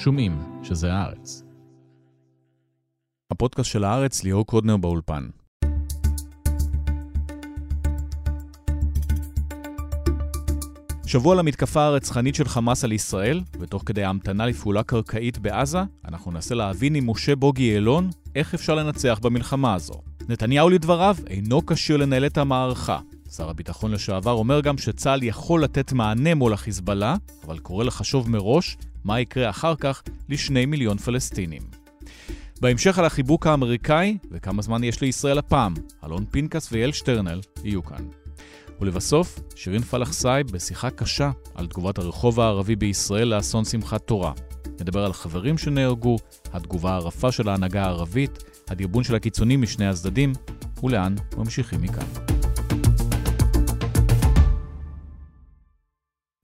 שומעים שזה הארץ. הפודקאסט של הארץ, ליאור קודנר באולפן. שבוע למתקפה הרצחנית של חמאס על ישראל, ותוך כדי ההמתנה לפעולה קרקעית בעזה, אנחנו ננסה להבין עם משה בוגי יעלון איך אפשר לנצח במלחמה הזו. נתניהו לדבריו אינו כשיר לנהל את המערכה. שר הביטחון לשעבר אומר גם שצה"ל יכול לתת מענה מול החיזבאללה, אבל קורא לחשוב מראש מה יקרה אחר כך לשני מיליון פלסטינים. בהמשך על החיבוק האמריקאי וכמה זמן יש לישראל הפעם, אלון פנקס ויעל שטרנל יהיו כאן. ולבסוף, שירין פלאח סעאב בשיחה קשה על תגובת הרחוב הערבי בישראל לאסון שמחת תורה. נדבר על חברים שנהרגו, התגובה הרפה של ההנהגה הערבית, הדרבון של הקיצונים משני הצדדים, ולאן ממשיכים מכאן.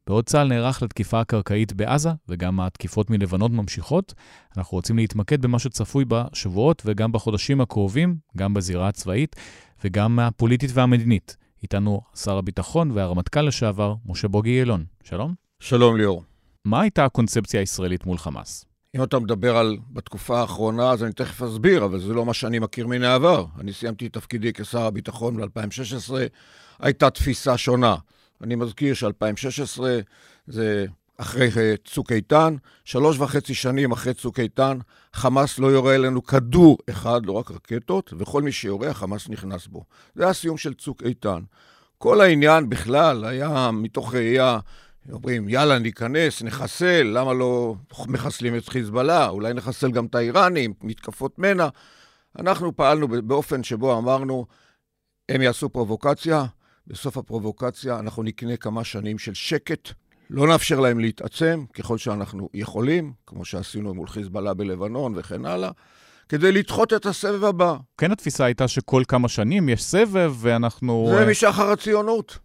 בעוד צה"ל נערך לתקיפה הקרקעית בעזה, וגם התקיפות מלבנון ממשיכות, אנחנו רוצים להתמקד במה שצפוי בשבועות וגם בחודשים הקרובים, גם בזירה הצבאית וגם הפוליטית והמדינית. איתנו שר הביטחון והרמטכ"ל לשעבר, משה בוגי יעלון. שלום. שלום ליאור. מה הייתה הקונספציה הישראלית מול חמאס? אם אתה מדבר על בתקופה האחרונה, אז אני תכף אסביר, אבל זה לא מה שאני מכיר מן העבר. אני סיימתי את תפקידי כשר הביטחון ב-2016, הייתה תפיסה שונה. אני מזכיר ש-2016 זה אחרי צוק איתן, שלוש וחצי שנים אחרי צוק איתן, חמאס לא יורה אלינו כדור אחד, לא רק רקטות, וכל מי שיורה, החמאס נכנס בו. זה הסיום של צוק איתן. כל העניין בכלל היה מתוך ראייה, אומרים, יאללה, ניכנס, נחסל, למה לא מחסלים את חיזבאללה? אולי נחסל גם את האיראנים, מתקפות מנע. אנחנו פעלנו באופן שבו אמרנו, הם יעשו פרובוקציה, בסוף הפרובוקציה אנחנו נקנה כמה שנים של שקט, לא נאפשר להם להתעצם ככל שאנחנו יכולים, כמו שעשינו מול חיזבאללה בלבנון וכן הלאה, כדי לדחות את הסבב הבא. כן התפיסה הייתה שכל כמה שנים יש סבב ואנחנו... זה משחר הציונות.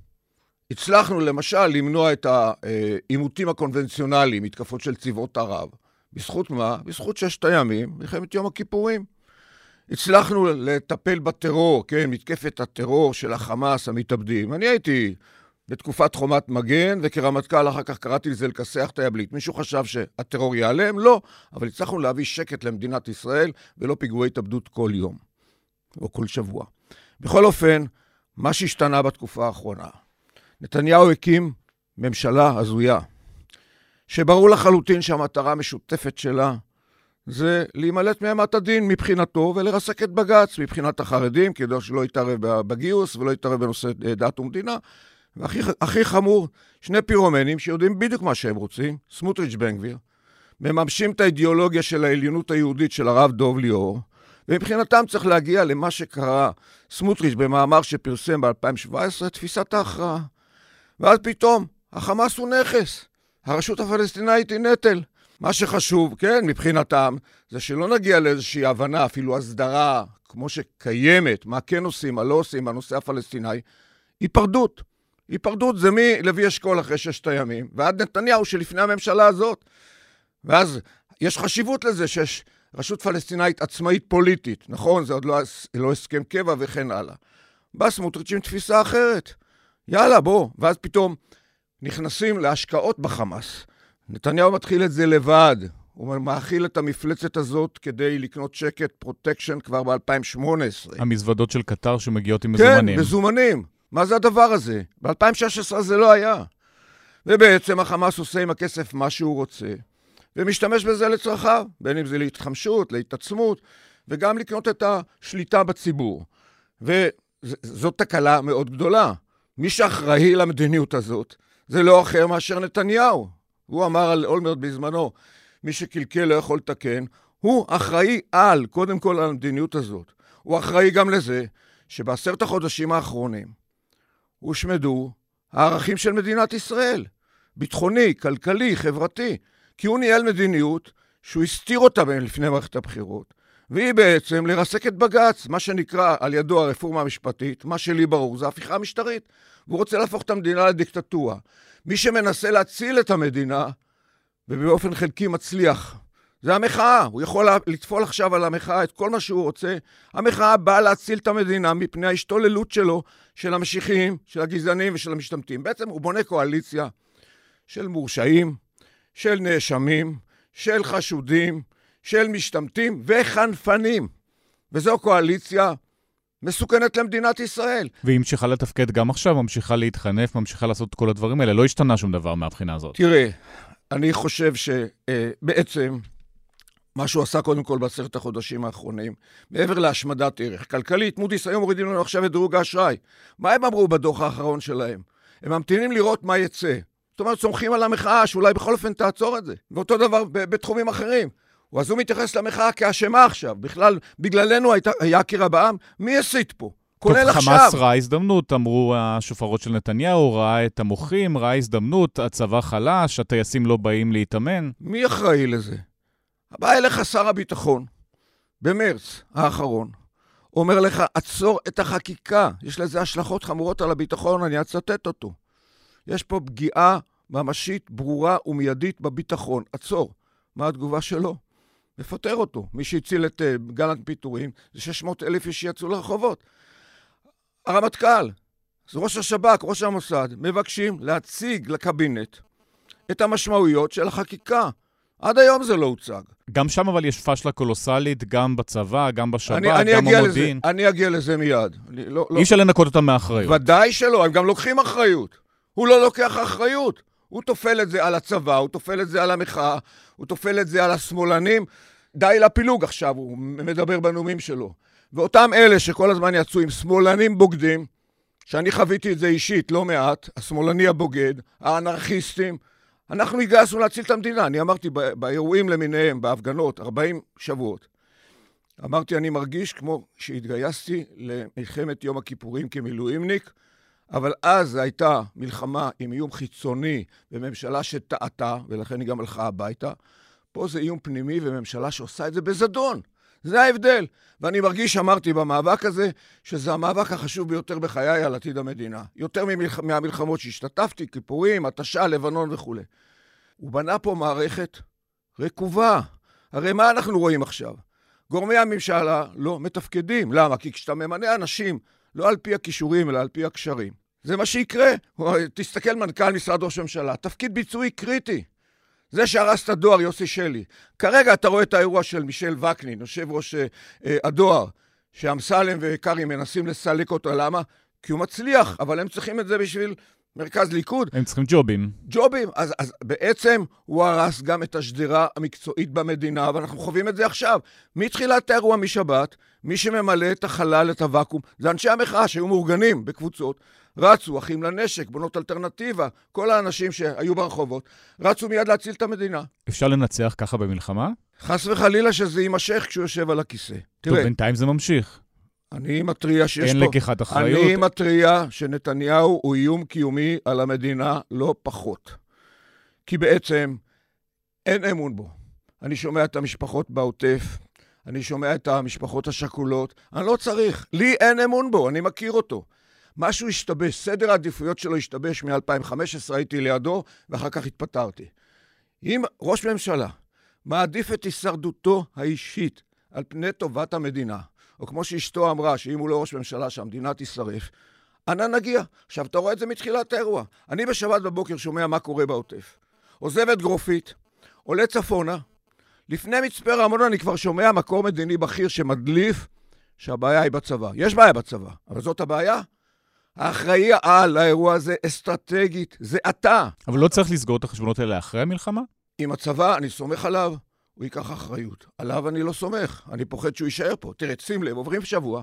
הצלחנו למשל למנוע את העימותים הקונבנציונליים, מתקפות של צבאות ערב. בזכות מה? בזכות ששת הימים, מלחמת יום הכיפורים. הצלחנו לטפל בטרור, כן, מתקפת הטרור של החמאס, המתאבדים. אני הייתי בתקופת חומת מגן, וכרמטכ"ל אחר כך קראתי לזה לכסח את היבלית. מישהו חשב שהטרור ייעלם? לא, אבל הצלחנו להביא שקט למדינת ישראל, ולא פיגועי התאבדות כל יום, או כל שבוע. בכל אופן, מה שהשתנה בתקופה האחרונה, נתניהו הקים ממשלה הזויה, שברור לחלוטין שהמטרה המשותפת שלה זה להימלט מאימת הדין מבחינתו ולרסק את בג"ץ מבחינת החרדים, כדי שלא יתערב בגיוס ולא יתערב בנושא דת ומדינה. והכי חמור, שני פירומנים שיודעים בדיוק מה שהם רוצים, סמוטריץ' בן גביר, מממשים את האידיאולוגיה של העליונות היהודית של הרב דוב ליאור, ומבחינתם צריך להגיע למה שקרא סמוטריץ' במאמר שפרסם ב-2017, תפיסת ההכרעה. ואז פתאום, החמאס הוא נכס, הרשות הפלסטינאית היא נטל. מה שחשוב, כן, מבחינתם, זה שלא נגיע לאיזושהי הבנה, אפילו הסדרה, כמו שקיימת, מה כן עושים, מה לא עושים בנושא הפלסטיני, היפרדות. היפרדות זה מלוי אשכול אחרי ששת הימים, ועד נתניהו שלפני הממשלה הזאת. ואז יש חשיבות לזה שיש רשות פלסטינאית עצמאית פוליטית, נכון? זה עוד לא, לא הסכם קבע וכן הלאה. בא סמוטריץ' עם תפיסה אחרת. יאללה, בוא. ואז פתאום נכנסים להשקעות בחמאס. נתניהו מתחיל את זה לבד. הוא מאכיל את המפלצת הזאת כדי לקנות שקט פרוטקשן כבר ב-2018. המזוודות של קטר שמגיעות עם מזומנים. כן, מזומנים. מה זה הדבר הזה? ב-2016 זה לא היה. ובעצם החמאס עושה עם הכסף מה שהוא רוצה, ומשתמש בזה לצרכיו, בין אם זה להתחמשות, להתעצמות, וגם לקנות את השליטה בציבור. וזאת תקלה מאוד גדולה. מי שאחראי למדיניות הזאת זה לא אחר מאשר נתניהו. הוא אמר על אולמרט בזמנו, מי שקלקל לא יכול לתקן, הוא אחראי על, קודם כל על המדיניות הזאת. הוא אחראי גם לזה שבעשרת החודשים האחרונים הושמדו הערכים של מדינת ישראל, ביטחוני, כלכלי, חברתי, כי הוא ניהל מדיניות שהוא הסתיר אותה לפני מערכת הבחירות, והיא בעצם לרסק את בג"ץ, מה שנקרא על ידו הרפורמה המשפטית, מה שלי ברור זה הפיכה משטרית, והוא רוצה להפוך את המדינה לדיקטטורה. מי שמנסה להציל את המדינה, ובאופן חלקי מצליח, זה המחאה. הוא יכול לטפול עכשיו על המחאה את כל מה שהוא רוצה. המחאה באה להציל את המדינה מפני ההשתוללות שלו, של המשיחיים, של הגזענים ושל המשתמטים. בעצם הוא בונה קואליציה של מורשעים, של נאשמים, של חשודים, של משתמטים וחנפנים. וזו קואליציה מסוכנת למדינת ישראל. והיא ממשיכה לתפקד גם עכשיו, ממשיכה להתחנף, ממשיכה לעשות את כל הדברים האלה. לא השתנה שום דבר מהבחינה הזאת. תראה, אני חושב שבעצם מה שהוא עשה קודם כל בעשרת החודשים האחרונים, מעבר להשמדת ערך כלכלית, מודי'ס היום מורידים לנו עכשיו את דירוג האשראי. מה הם אמרו בדוח האחרון שלהם? הם ממתינים לראות מה יצא. זאת אומרת, סומכים על המחאה שאולי בכל אופן תעצור את זה. ואותו דבר בתחומים אחרים. אז הוא מתייחס למחאה כאשמה עכשיו. בכלל, בגללנו הייתה, היה קרע בעם. מי הסית פה? כולל טוב, עכשיו. חמאס ראה הזדמנות, אמרו השופרות של נתניהו, ראה את המוחים, ראה הזדמנות, הצבא חלש, הטייסים לא באים להתאמן. מי אחראי לזה? בא אליך שר הביטחון, במרץ האחרון, אומר לך, עצור את החקיקה, יש לזה השלכות חמורות על הביטחון, אני אצטט אותו. יש פה פגיעה ממשית, ברורה ומיידית בביטחון, עצור. מה התגובה שלו? לפטר אותו. מי שהציל את uh, גל הפיטורים זה 600 אלף איש שיצאו לרחובות. הרמטכ"ל, ראש השב"כ, ראש המוסד, מבקשים להציג לקבינט את המשמעויות של החקיקה. עד היום זה לא הוצג. גם שם אבל יש פשלה קולוסלית, גם בצבא, גם בשב"כ, גם במודיעין. אני אגיע לזה מיד. לא, לא... אי אפשר לנקות אותם מאחריות. ודאי שלא, הם גם לוקחים אחריות. הוא לא לוקח אחריות. הוא טופל את זה על הצבא, הוא טופל את זה על המחאה, הוא טופל את זה על השמאלנים. די לפילוג עכשיו, הוא מדבר בנאומים שלו. ואותם אלה שכל הזמן יצאו עם שמאלנים בוגדים, שאני חוויתי את זה אישית לא מעט, השמאלני הבוגד, האנרכיסטים, אנחנו הגייסנו להציל את המדינה. אני אמרתי באירועים למיניהם, בהפגנות, 40 שבועות. אמרתי, אני מרגיש כמו שהתגייסתי למלחמת יום הכיפורים כמילואימניק, אבל אז הייתה מלחמה עם איום חיצוני וממשלה שטעתה, ולכן היא גם הלכה הביתה. פה זה איום פנימי וממשלה שעושה את זה בזדון. זה ההבדל. ואני מרגיש, אמרתי במאבק הזה, שזה המאבק החשוב ביותר בחיי על עתיד המדינה. יותר ממלח... מהמלחמות שהשתתפתי, כיפורים, התשה, לבנון וכולי. הוא בנה פה מערכת רקובה. הרי מה אנחנו רואים עכשיו? גורמי הממשלה לא מתפקדים. למה? כי כשאתה ממנה אנשים לא על פי הכישורים, אלא על פי הקשרים, זה מה שיקרה. תסתכל מנכ"ל משרד ראש הממשלה, תפקיד ביצועי קריטי. זה שהרס את הדואר, יוסי שלי. כרגע אתה רואה את האירוע של מישל וקנין, יושב ראש אה, אה, הדואר, שאמסלם וקרעי מנסים לסלק אותו. למה? כי הוא מצליח, אבל הם צריכים את זה בשביל מרכז ליכוד. הם צריכים ג'ובים. ג'ובים. אז, אז בעצם הוא הרס גם את השדרה המקצועית במדינה, ואנחנו חווים את זה עכשיו. מתחילת האירוע משבת, מי שממלא את החלל, את הוואקום, זה אנשי המחאה שהיו מאורגנים בקבוצות, רצו, אחים לנשק, בנות אלטרנטיבה, כל האנשים שהיו ברחובות, רצו מיד להציל את המדינה. אפשר לנצח ככה במלחמה? חס וחלילה שזה יימשך כשהוא יושב על הכיסא. טוב, תראה, בינתיים זה ממשיך. אני מתריע שיש אין פה... אין לקיחת אחריות. אני מתריע שנתניהו הוא איום קיומי על המדינה לא פחות. כי בעצם אין אמון בו. אני שומע את המשפחות בעוטף, אני שומע את המשפחות השכולות, אני לא צריך. לי אין אמון בו, אני מכיר אותו. משהו השתבש, סדר העדיפויות שלו השתבש מ-2015, הייתי לידו, ואחר כך התפטרתי. אם ראש ממשלה מעדיף את הישרדותו האישית על פני טובת המדינה, או כמו שאשתו אמרה, שאם הוא לא ראש ממשלה, שהמדינה תישרף, אנה נגיע. עכשיו, אתה רואה את זה מתחילת האירוע. אני בשבת בבוקר שומע מה קורה בעוטף. עוזב את גרופית, עולה צפונה. לפני מצפה רמון אני כבר שומע מקור מדיני בכיר שמדליף שהבעיה היא בצבא. יש בעיה בצבא, אבל זאת הבעיה? האחראי על האירוע הזה אסטרטגית, זה אתה. אבל לא צריך לסגור את החשבונות האלה אחרי המלחמה? עם הצבא, אני סומך עליו, הוא ייקח אחריות. עליו אני לא סומך, אני פוחד שהוא יישאר פה. תראה, שים לב, עוברים שבוע,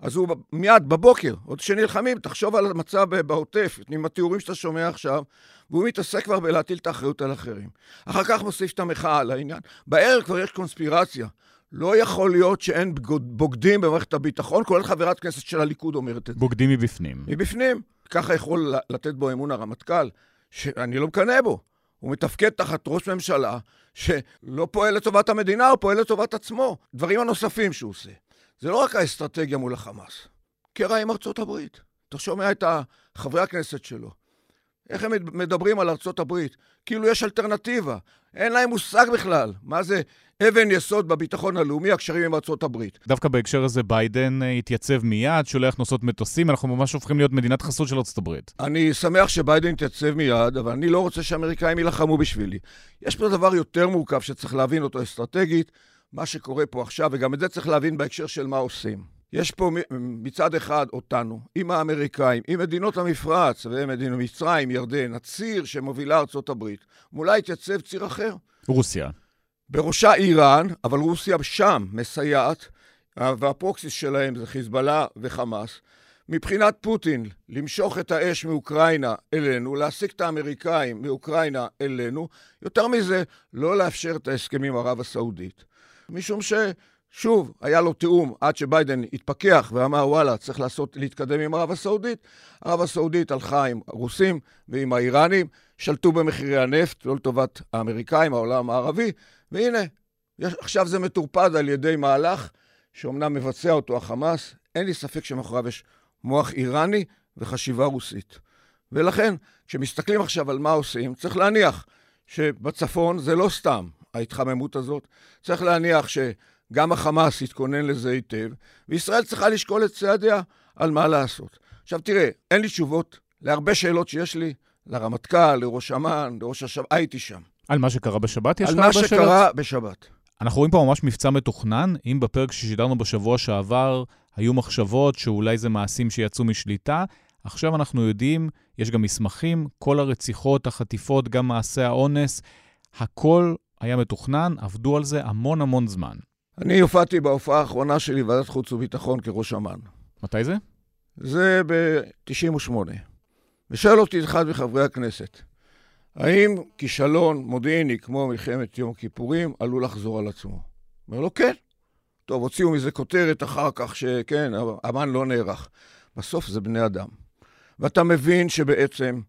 אז הוא מיד בבוקר, עוד שנלחמים, תחשוב על המצב בעוטף, עם התיאורים שאתה שומע עכשיו, והוא מתעסק כבר בלהטיל את האחריות על אחרים. אחר כך מוסיף את המחאה על העניין. בערב כבר יש קונספירציה. לא יכול להיות שאין בוגדים במערכת הביטחון, כולל חברת כנסת של הליכוד אומרת את זה. בוגדים מבפנים. מבפנים. ככה יכול לתת בו אמון הרמטכ"ל, שאני לא מקנא בו. הוא מתפקד תחת ראש ממשלה שלא פועל לטובת המדינה, הוא פועל לטובת עצמו. דברים הנוספים שהוא עושה. זה לא רק האסטרטגיה מול החמאס. קרע עם ארצות הברית. אתה שומע את חברי הכנסת שלו. איך הם מדברים על ארצות הברית? כאילו יש אלטרנטיבה. אין להם מושג בכלל מה זה אבן יסוד בביטחון הלאומי, הקשרים עם ארצות הברית. דווקא בהקשר הזה ביידן אה, התייצב מיד, שולח נוסעות מטוסים, אנחנו ממש הופכים להיות מדינת חסות של ארצות הברית. אני שמח שביידן התייצב מיד, אבל אני לא רוצה שהאמריקאים יילחמו בשבילי. יש פה דבר יותר מורכב שצריך להבין אותו אסטרטגית, מה שקורה פה עכשיו, וגם את זה צריך להבין בהקשר של מה עושים. יש פה מצד אחד אותנו, עם האמריקאים, עם מדינות המפרץ, ומדינות מצרים, ירדן, הציר שמובילה ארצות הברית. מולה יתייצב ציר אחר. רוסיה. בראשה איראן, אבל רוסיה שם מסייעת, והפרוקסיס שלהם זה חיזבאללה וחמאס. מבחינת פוטין, למשוך את האש מאוקראינה אלינו, להסיק את האמריקאים מאוקראינה אלינו, יותר מזה, לא לאפשר את ההסכמים ערב הסעודית. משום ששוב, היה לו תיאום עד שביידן התפכח ואמר, וואלה, צריך לעשות, להתקדם עם ערב הסעודית. ערב הסעודית הלכה עם הרוסים ועם האיראנים, שלטו במחירי הנפט, לא לטובת האמריקאים, העולם הערבי, והנה, עכשיו זה מטורפד על ידי מהלך שאומנם מבצע אותו החמאס, אין לי ספק שמאחוריו יש מוח איראני וחשיבה רוסית. ולכן, כשמסתכלים עכשיו על מה עושים, צריך להניח שבצפון זה לא סתם ההתחממות הזאת, צריך להניח שגם החמאס יתכונן לזה היטב, וישראל צריכה לשקול את צעדיה על מה לעשות. עכשיו תראה, אין לי תשובות להרבה שאלות שיש לי, לרמטכ"ל, לראש אמ"ן, לראש השב"כ, הייתי שם. על מה שקרה בשבת יש לך הרבה שאלות? על מה שקרה בשבת. אנחנו רואים פה ממש מבצע מתוכנן. אם בפרק ששידרנו בשבוע שעבר היו מחשבות שאולי זה מעשים שיצאו משליטה, עכשיו אנחנו יודעים, יש גם מסמכים, כל הרציחות, החטיפות, גם מעשי האונס, הכל היה מתוכנן, עבדו על זה המון המון זמן. אני הופעתי בהופעה האחרונה שלי בוועדת חוץ וביטחון כראש אמ"ן. מתי זה? זה ב-98. ושואל אותי אחד מחברי הכנסת, האם כישלון מודיעיני כמו מלחמת יום הכיפורים עלול לחזור על עצמו? אומר לו, כן. טוב, הוציאו מזה כותרת אחר כך שכן, אמ"ן לא נערך. בסוף זה בני אדם. ואתה מבין שבעצם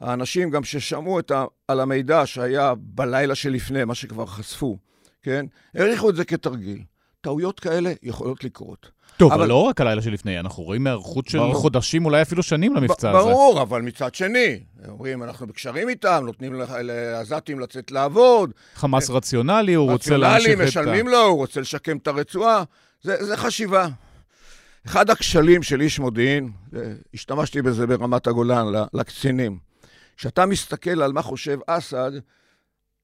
האנשים גם ששמעו ה, על המידע שהיה בלילה שלפני, מה שכבר חשפו, כן, העריכו את זה כתרגיל. טעויות כאלה יכולות לקרות. טוב, אבל לא רק הלילה שלפני, אנחנו רואים היערכות של ברור. חודשים, אולי אפילו שנים למבצע הזה. ברור, אבל מצד שני, אומרים, אנחנו בקשרים איתם, נותנים לעזתים לצאת לעבוד. חמאס רציונלי, הוא רוצה להמשיך את ה... רציונלי, משלמים לו, הוא רוצה לשקם את הרצועה. זה, זה חשיבה. אחד הכשלים של איש מודיעין, השתמשתי בזה ברמת הגולן לקצינים, כשאתה מסתכל על מה חושב אסד,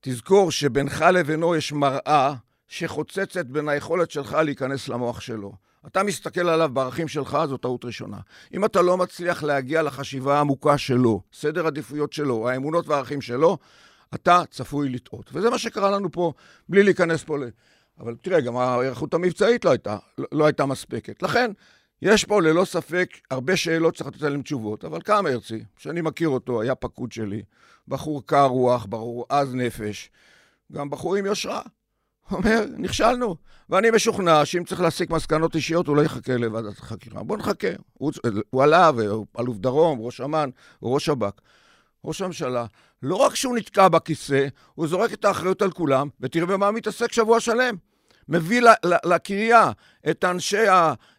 תזכור שבינך לבינו יש מראה שחוצצת בין היכולת שלך להיכנס למוח שלו. אתה מסתכל עליו בערכים שלך, זו טעות ראשונה. אם אתה לא מצליח להגיע לחשיבה העמוקה שלו, סדר עדיפויות שלו, האמונות והערכים שלו, אתה צפוי לטעות. וזה מה שקרה לנו פה, בלי להיכנס פה ל... אבל תראה, גם ההיערכות המבצעית לא הייתה, לא הייתה מספקת. לכן, יש פה ללא ספק הרבה שאלות שצריך לתת עליהן תשובות, אבל קם הרצי, שאני מכיר אותו, היה פקוד שלי, בחור קר רוח, בחור עז נפש, גם בחור עם יושרה. אומר, נכשלנו. ואני משוכנע שאם צריך להסיק מסקנות אישיות, הוא לא יחכה לוועדת החקירה. בוא נחכה. הוא, הוא עלה, ואלוף דרום, ראש אמ"ן, ראש שב"כ. ראש הממשלה, לא רק שהוא נתקע בכיסא, הוא זורק את האחריות על כולם, ותראה במה מתעסק שבוע שלם. מביא לקריה את אנשי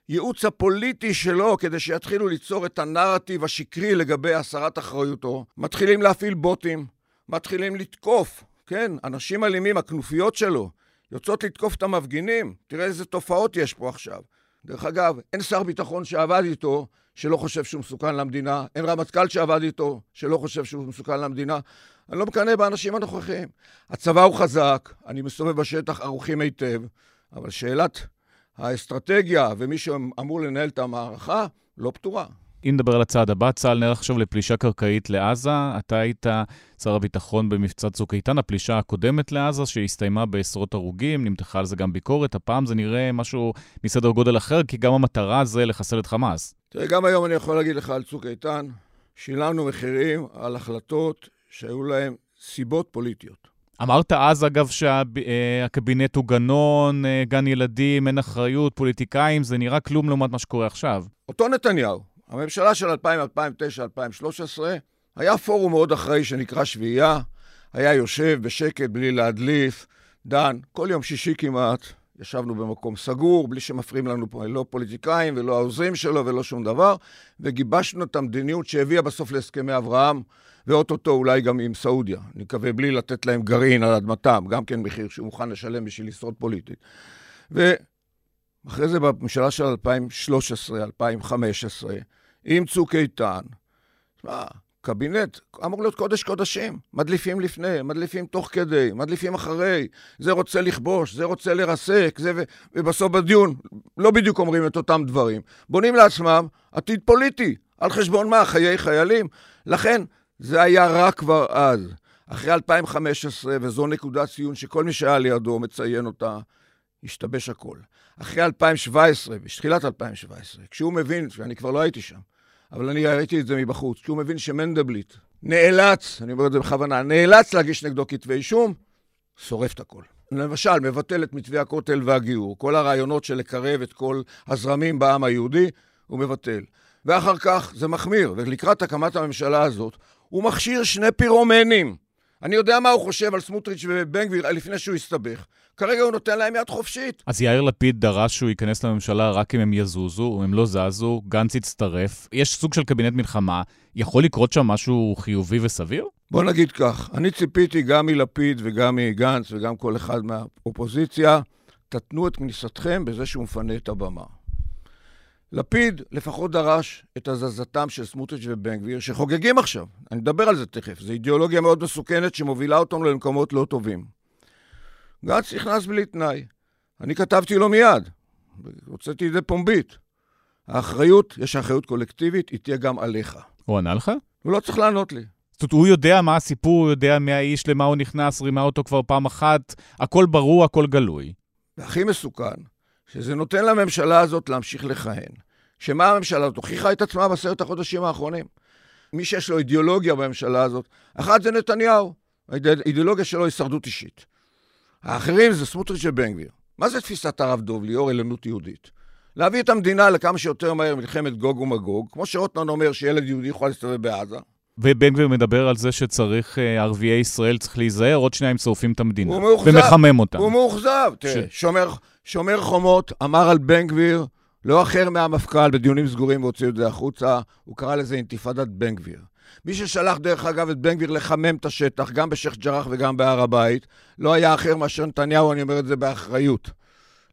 הייעוץ הפוליטי שלו כדי שיתחילו ליצור את הנרטיב השקרי לגבי הסרת אחריותו. מתחילים להפעיל בוטים, מתחילים לתקוף, כן, אנשים אלימים, הכנופיות שלו. יוצאות לתקוף את המפגינים. תראה איזה תופעות יש פה עכשיו. דרך אגב, אין שר ביטחון שעבד איתו שלא חושב שהוא מסוכן למדינה, אין רמטכ"ל שעבד איתו שלא חושב שהוא מסוכן למדינה. אני לא מקנא באנשים הנוכחיים. הצבא הוא חזק, אני מסתובב בשטח ערוכים היטב, אבל שאלת האסטרטגיה ומי שאמור לנהל את המערכה לא פתורה. אם נדבר על הצעד הבא, צה"ל נערך עכשיו לפלישה קרקעית לעזה. אתה היית שר הביטחון במבצע צוק איתן, הפלישה הקודמת לעזה, שהסתיימה בעשרות הרוגים, נמתחה על זה גם ביקורת. הפעם זה נראה משהו מסדר גודל אחר, כי גם המטרה זה לחסל את חמאס. תראה, גם היום אני יכול להגיד לך על צוק איתן, שילמנו מחירים על החלטות שהיו להן סיבות פוליטיות. אמרת אז, אגב, שהקבינט הוא גנון, אה, גן ילדים, אין אחריות, פוליטיקאים, זה נראה כלום לעומת מה שקורה עכשיו. אותו נתניהו, הממשלה של 2000, 2009, 2013, היה פורום מאוד אחראי שנקרא שביעייה, היה יושב בשקט בלי להדליף, דן, כל יום שישי כמעט, ישבנו במקום סגור, בלי שמפריעים לנו פה, לא פוליטיקאים ולא העוזרים שלו ולא שום דבר, וגיבשנו את המדיניות שהביאה בסוף להסכמי אברהם, ואו-טו-טו אולי גם עם סעודיה. אני מקווה בלי לתת להם גרעין על אדמתם, גם כן מחיר שהוא מוכן לשלם בשביל לשרוד פוליטית. ואחרי זה בממשלה של 2013, 2015, עם צוק איתן, תשמע, קבינט אמור להיות קודש קודשים. מדליפים לפני, מדליפים תוך כדי, מדליפים אחרי. זה רוצה לכבוש, זה רוצה לרסק, זה ו... ובסוף בדיון לא בדיוק אומרים את אותם דברים. בונים לעצמם עתיד פוליטי. על חשבון מה? חיי חיילים? לכן, זה היה רק כבר אז. אחרי 2015, וזו נקודת ציון שכל מי שהיה לידו מציין אותה, השתבש הכל. אחרי 2017, בתחילת 2017, כשהוא מבין, שאני כבר לא הייתי שם, אבל אני ראיתי את זה מבחוץ, כשהוא מבין שמנדלבליט נאלץ, אני אומר את זה בכוונה, נאלץ להגיש נגדו כתבי אישום, שורף את הכל. למשל, מבטל את מתווה הכותל והגיור, כל הרעיונות של לקרב את כל הזרמים בעם היהודי, הוא מבטל. ואחר כך זה מחמיר, ולקראת הקמת הממשלה הזאת, הוא מכשיר שני פירומנים. אני יודע מה הוא חושב על סמוטריץ' ובן גביר לפני שהוא הסתבך. כרגע הוא נותן להם יד חופשית. אז יאיר לפיד דרש שהוא ייכנס לממשלה רק אם הם יזוזו, אם הם לא זזו, גנץ יצטרף. יש סוג של קבינט מלחמה. יכול לקרות שם משהו חיובי וסביר? בוא נגיד כך, אני ציפיתי גם מלפיד וגם מגנץ וגם כל אחד מהאופוזיציה, תתנו את כניסתכם בזה שהוא מפנה את הבמה. לפיד לפחות דרש את הזזתם של סמוטריץ' ובן גביר, שחוגגים עכשיו. אני אדבר על זה תכף. זו אידיאולוגיה מאוד מסוכנת שמובילה אותנו למקומות לא טובים. גנץ נכנס בלי תנאי. אני כתבתי לו מיד, הוצאתי את זה פומבית. האחריות, יש אחריות קולקטיבית, היא תהיה גם עליך. הוא ענה לך? הוא לא צריך לענות לי. זאת אומרת, הוא יודע מה הסיפור, הוא יודע מי האיש, למה הוא נכנס, רימה אותו כבר פעם אחת, הכל ברור, הכל גלוי. והכי מסוכן, שזה נותן לממשלה הזאת להמשיך לכהן. שמה הממשלה הזאת? הוכיחה את עצמה בעשרת החודשים האחרונים. מי שיש לו אידיאולוגיה בממשלה הזאת, אחת זה נתניהו. האידיאולוגיה שלו היא הישרדות אישית. האחרים זה סמוטריץ' ובן גביר. מה זה תפיסת הרב דוב, ליאור עליונות יהודית? להביא את המדינה לכמה שיותר מהר מלחמת גוג ומגוג, כמו שרוטמן אומר שילד יהודי יכול להסתובב בעזה. ובן גביר מדבר על זה שצריך, אה, ערביי ישראל צריך להיזהר, עוד שניה הם שורפים את המדינה. הוא מאוכזב. ומחמם אותם. הוא מאוכזב. תראה, ש... שומר, שומר חומות אמר על בן גביר, לא אחר מהמפכ"ל, בדיונים סגורים והוציאו את זה החוצה, הוא קרא לזה אינתיפאדת בן גביר. מי ששלח, דרך אגב, את בן גביר לחמם את השטח, גם בשייח' ג'ראח וגם בהר הבית, לא היה אחר מאשר נתניהו, אני אומר את זה באחריות.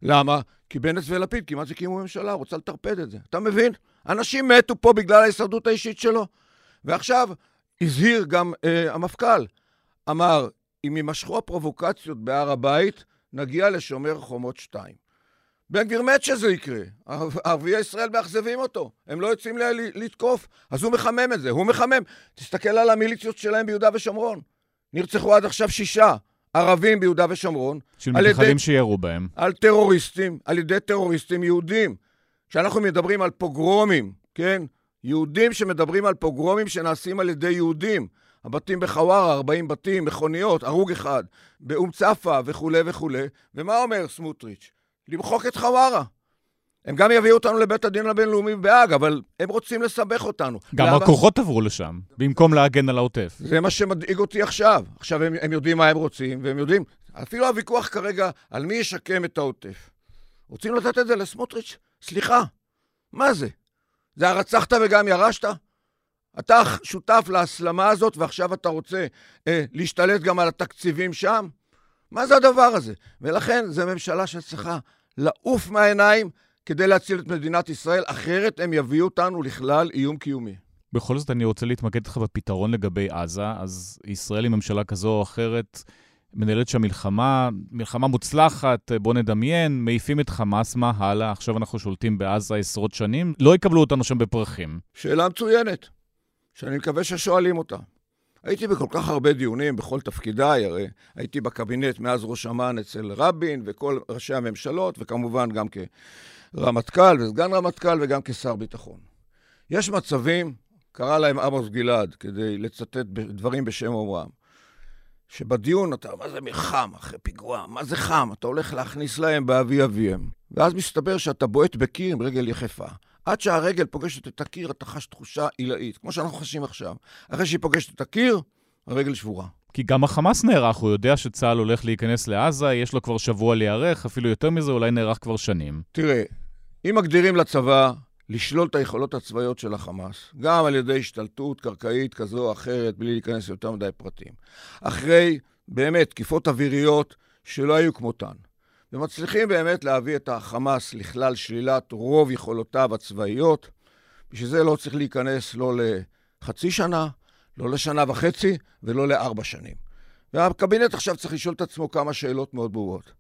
למה? כי בנט ולפיד כמעט הקימו ממשלה, רוצה לטרפד את זה. אתה מבין? אנשים מתו פה בגלל ההישרדות האישית שלו. ועכשיו, הזהיר גם אה, המפכ"ל, אמר, אם יימשכו הפרובוקציות בהר הבית, נגיע לשומר חומות 2. בן גביר מת שזה יקרה. ערביי ישראל מאכזבים אותו. הם לא יוצאים לתקוף, אז הוא מחמם את זה. הוא מחמם. תסתכל על המיליציות שלהם ביהודה ושומרון. נרצחו עד עכשיו שישה ערבים ביהודה ושומרון. של מתנחלים שירו בהם. על טרוריסטים, על ידי טרוריסטים יהודים. כשאנחנו מדברים על פוגרומים, כן? יהודים שמדברים על פוגרומים שנעשים על ידי יהודים. הבתים בחווארה, 40 בתים, מכוניות, הרוג אחד, באום צפה וכולי וכולי. ומה אומר סמוטריץ'? למחוק את חווארה. הם גם יביאו אותנו לבית הדין הבינלאומי בהאג, אבל הם רוצים לסבך אותנו. גם למה? הכוחות עברו לשם, במקום להגן על העוטף. זה מה שמדאיג אותי עכשיו. עכשיו הם, הם יודעים מה הם רוצים, והם יודעים... אפילו הוויכוח כרגע על מי ישקם את העוטף. רוצים לתת את זה לסמוטריץ'? סליחה, מה זה? זה הרצחת וגם ירשת? אתה שותף להסלמה הזאת, ועכשיו אתה רוצה אה, להשתלט גם על התקציבים שם? מה זה הדבר הזה? ולכן, זו ממשלה שצריכה לעוף מהעיניים כדי להציל את מדינת ישראל, אחרת הם יביאו אותנו לכלל איום קיומי. בכל זאת, אני רוצה להתמקד איתך בפתרון לגבי עזה. אז ישראל עם ממשלה כזו או אחרת מנהלת שם מלחמה, מלחמה מוצלחת, בוא נדמיין, מעיפים את חמאס, מה הלאה? עכשיו אנחנו שולטים בעזה עשרות שנים, לא יקבלו אותנו שם בפרחים. שאלה מצוינת, שאני מקווה ששואלים אותה. הייתי בכל כך הרבה דיונים בכל תפקידיי, הרי הייתי בקבינט מאז ראש אמ"ן אצל רבין וכל ראשי הממשלות, וכמובן גם כרמטכ"ל וסגן רמטכ"ל וגם כשר ביטחון. יש מצבים, קרא להם עמוס גלעד, כדי לצטט דברים בשם אומרם, שבדיון אתה, מה זה חם אחרי פיגוע? מה זה חם? אתה הולך להכניס להם באבי אביהם. ואז מסתבר שאתה בועט בקיר עם רגל יחפה. עד שהרגל פוגשת את הקיר, אתה חש תחושה עילאית, כמו שאנחנו חשים עכשיו. אחרי שהיא פוגשת את הקיר, הרגל שבורה. כי גם החמאס נערך, הוא יודע שצה"ל הולך להיכנס לעזה, יש לו כבר שבוע להיערך, אפילו יותר מזה, אולי נערך כבר שנים. תראה, אם מגדירים לצבא לשלול את היכולות הצבאיות של החמאס, גם על ידי השתלטות קרקעית כזו או אחרת, בלי להיכנס ליותר מדי פרטים, אחרי באמת תקיפות אוויריות שלא היו כמותן, ומצליחים באמת להביא את החמאס לכלל שלילת רוב יכולותיו הצבאיות, בשביל זה לא צריך להיכנס לא לחצי שנה, לא לשנה וחצי ולא לארבע שנים. והקבינט עכשיו צריך לשאול את עצמו כמה שאלות מאוד ברורות.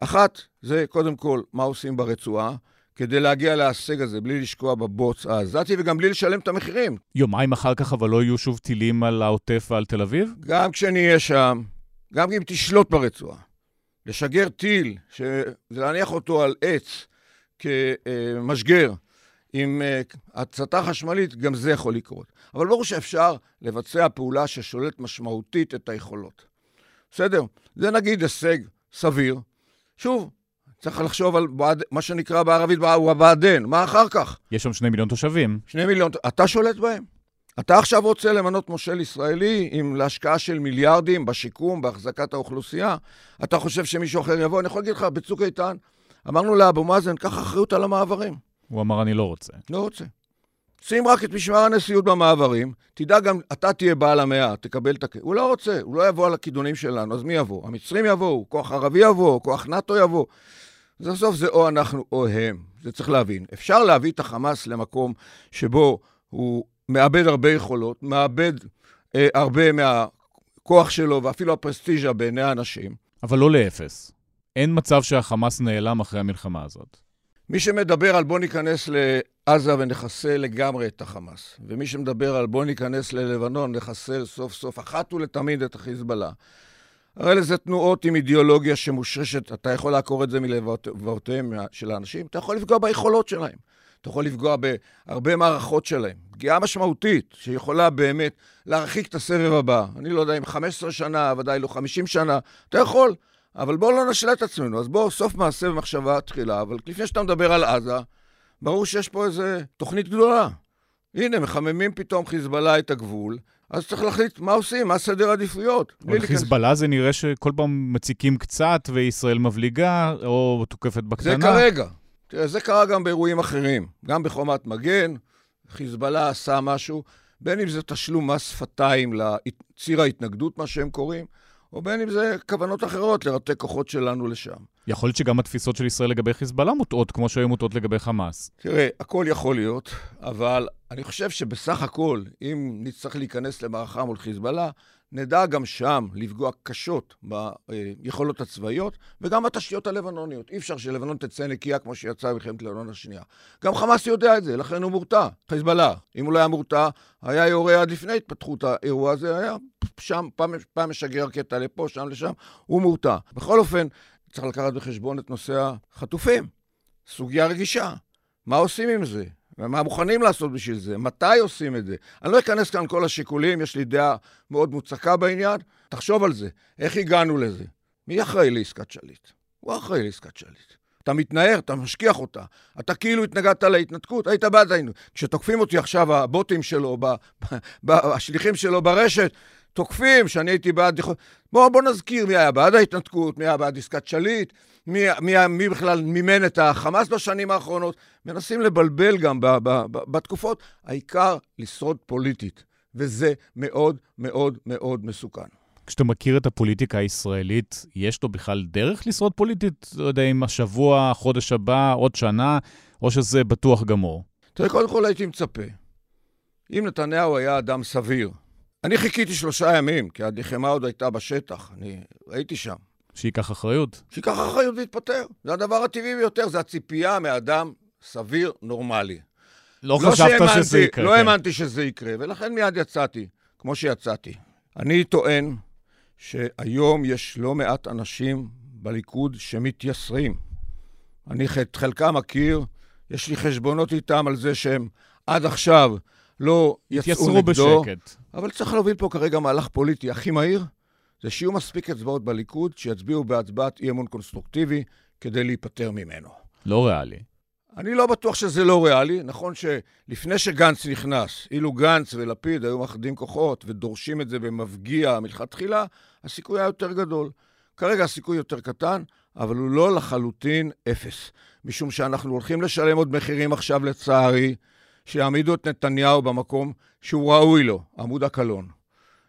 אחת, זה קודם כל, מה עושים ברצועה, כדי להגיע להישג הזה, בלי לשקוע בבוץ העזתי וגם בלי לשלם את המחירים. יומיים אחר כך אבל לא יהיו שוב טילים על העוטף ועל תל אביב? גם כשנהיה שם, גם אם תשלוט ברצועה, לשגר טיל, להניח אותו על עץ כמשגר, עם אה, הצתה חשמלית, גם זה יכול לקרות. אבל ברור שאפשר לבצע פעולה ששוללת משמעותית את היכולות. בסדר? זה נגיד הישג סביר. שוב, צריך לחשוב על בעד, מה שנקרא בערבית בעדן, מה אחר כך? יש שם שני מיליון תושבים. שני מיליון, אתה שולט בהם. אתה עכשיו רוצה למנות מושל ישראלי עם להשקעה של מיליארדים בשיקום, בהחזקת האוכלוסייה? אתה חושב שמישהו אחר יבוא? אני יכול להגיד לך, בצוק איתן, אמרנו לאבו מאזן, קח אחריות על המעברים. הוא אמר, אני לא רוצה. לא רוצה. שים רק את משמר הנשיאות במעברים, תדע גם, אתה תהיה בעל המאה, תקבל את הכ... הוא לא רוצה, הוא לא יבוא על הכידונים שלנו, אז מי יבוא? המצרים יבואו, כוח ערבי יבוא, כוח נאט"ו יבוא. אז בסוף זה או אנחנו או הם, זה צריך להבין. אפשר להביא את החמאס למקום שבו הוא מאבד הרבה יכולות, מאבד אה, הרבה מהכוח שלו ואפילו הפרסטיז'ה בעיני האנשים. אבל לא לאפס. אין מצב שהחמאס נעלם אחרי המלחמה הזאת. מי שמדבר על בוא ניכנס לעזה ונחסל לגמרי את החמאס, ומי שמדבר על בוא ניכנס ללבנון, נחסל סוף סוף אחת ולתמיד את החיזבאללה, הרי לזה תנועות עם אידיאולוגיה שמושרשת, אתה יכול לעקור את זה מלבבותיהם של האנשים, אתה יכול לפגוע ביכולות שלהם. אתה יכול לפגוע בהרבה מערכות שלהם. פגיעה משמעותית, שיכולה באמת להרחיק את הסבב הבא. אני לא יודע אם 15 שנה, ודאי לא 50 שנה, אתה יכול. אבל בואו לא נשלה את עצמנו. אז בואו, סוף מעשה במחשבה תחילה. אבל לפני שאתה מדבר על עזה, ברור שיש פה איזו תוכנית גדולה. הנה, מחממים פתאום חיזבאללה את הגבול, אז צריך להחליט מה עושים, מה סדר העדיפויות. אבל חיזבאללה זה נראה שכל פעם מציקים קצת וישראל מבליגה, או תוקפת בקטנה. זה כרגע. תראה, זה קרה גם באירועים אחרים. גם בחומת מגן, חיזבאללה עשה משהו, בין אם זה תשלום מס שפתיים לציר ההתנגדות, מה שהם קוראים, או בין אם זה כוונות אחרות לרתק כוחות שלנו לשם. יכול להיות שגם התפיסות של ישראל לגבי חיזבאללה מוטעות, כמו שהיו מוטעות לגבי חמאס. תראה, הכל יכול להיות, אבל אני חושב שבסך הכל, אם נצטרך להיכנס למערכה מול חיזבאללה, נדע גם שם לפגוע קשות ביכולות הצבאיות וגם בתשתיות הלבנוניות. אי אפשר שלבנון תצא נקייה כמו שיצאה במלחמת לבנון השנייה. גם חמאס יודע את זה, לכן הוא מורתע. חיזבאללה, אם הוא לא היה מורתע, היה יורה עד לפני התפתחות האירוע הזה, היה שם, פעם, פעם משגר קטע לפה, שם לשם, הוא מורתע. בכל אופן, צריך לקחת בחשבון את נושא החטופים. סוגיה רגישה. מה עושים עם זה? ומה מוכנים לעשות בשביל זה? מתי עושים את זה? אני לא אכנס כאן כל השיקולים, יש לי דעה מאוד מוצקה בעניין. תחשוב על זה, איך הגענו לזה? מי אחראי לעסקת שליט? הוא אחראי לעסקת שליט. אתה מתנער, אתה משכיח אותה. אתה כאילו התנגדת להתנתקות, היית בעד היינו. כשתוקפים אותי עכשיו הבוטים שלו, ב, ב, השליחים שלו ברשת, תוקפים שאני הייתי בעד... בואו בוא נזכיר מי היה בעד ההתנתקות, מי היה בעד עסקת שליט, מי, מי, מי בכלל מימן את החמאס בשנים האחרונות. מנסים לבלבל גם ב, ב, ב, בתקופות. העיקר לשרוד פוליטית, וזה מאוד מאוד מאוד מסוכן. כשאתה מכיר את הפוליטיקה הישראלית, יש לו בכלל דרך לשרוד פוליטית? לא יודע אם השבוע, החודש הבא, עוד שנה, או שזה בטוח גמור? תראה, קודם כל הייתי מצפה. אם נתניהו היה אדם סביר, אני חיכיתי שלושה ימים, כי הלחימה עוד הייתה בשטח, אני הייתי שם. שייקח אחריות. שייקח אחריות ויתפטר. זה הדבר הטבעי ביותר, זה הציפייה מאדם סביר, נורמלי. לא, לא חשבת שהאמנתי, שזה יקרה. לא כן. האמנתי שזה יקרה, ולכן מיד יצאתי, כמו שיצאתי. אני טוען שהיום יש לא מעט אנשים בליכוד שמתייסרים. אני את חלקם מכיר, יש לי חשבונות איתם על זה שהם עד עכשיו לא יצאו נגדו. יתייסרו בשקט. אבל צריך להוביל פה כרגע מהלך פוליטי הכי מהיר, זה שיהיו מספיק אצבעות בליכוד שיצביעו בהצבעת אי אמון קונסטרוקטיבי כדי להיפטר ממנו. לא ריאלי. אני לא בטוח שזה לא ריאלי. נכון שלפני שגנץ נכנס, אילו גנץ ולפיד היו מאחדים כוחות ודורשים את זה במפגיע מלכתחילה, הסיכוי היה יותר גדול. כרגע הסיכוי יותר קטן, אבל הוא לא לחלוטין אפס. משום שאנחנו הולכים לשלם עוד מחירים עכשיו, לצערי, שיעמידו את נתניהו במקום שהוא ראוי לו, עמוד הקלון.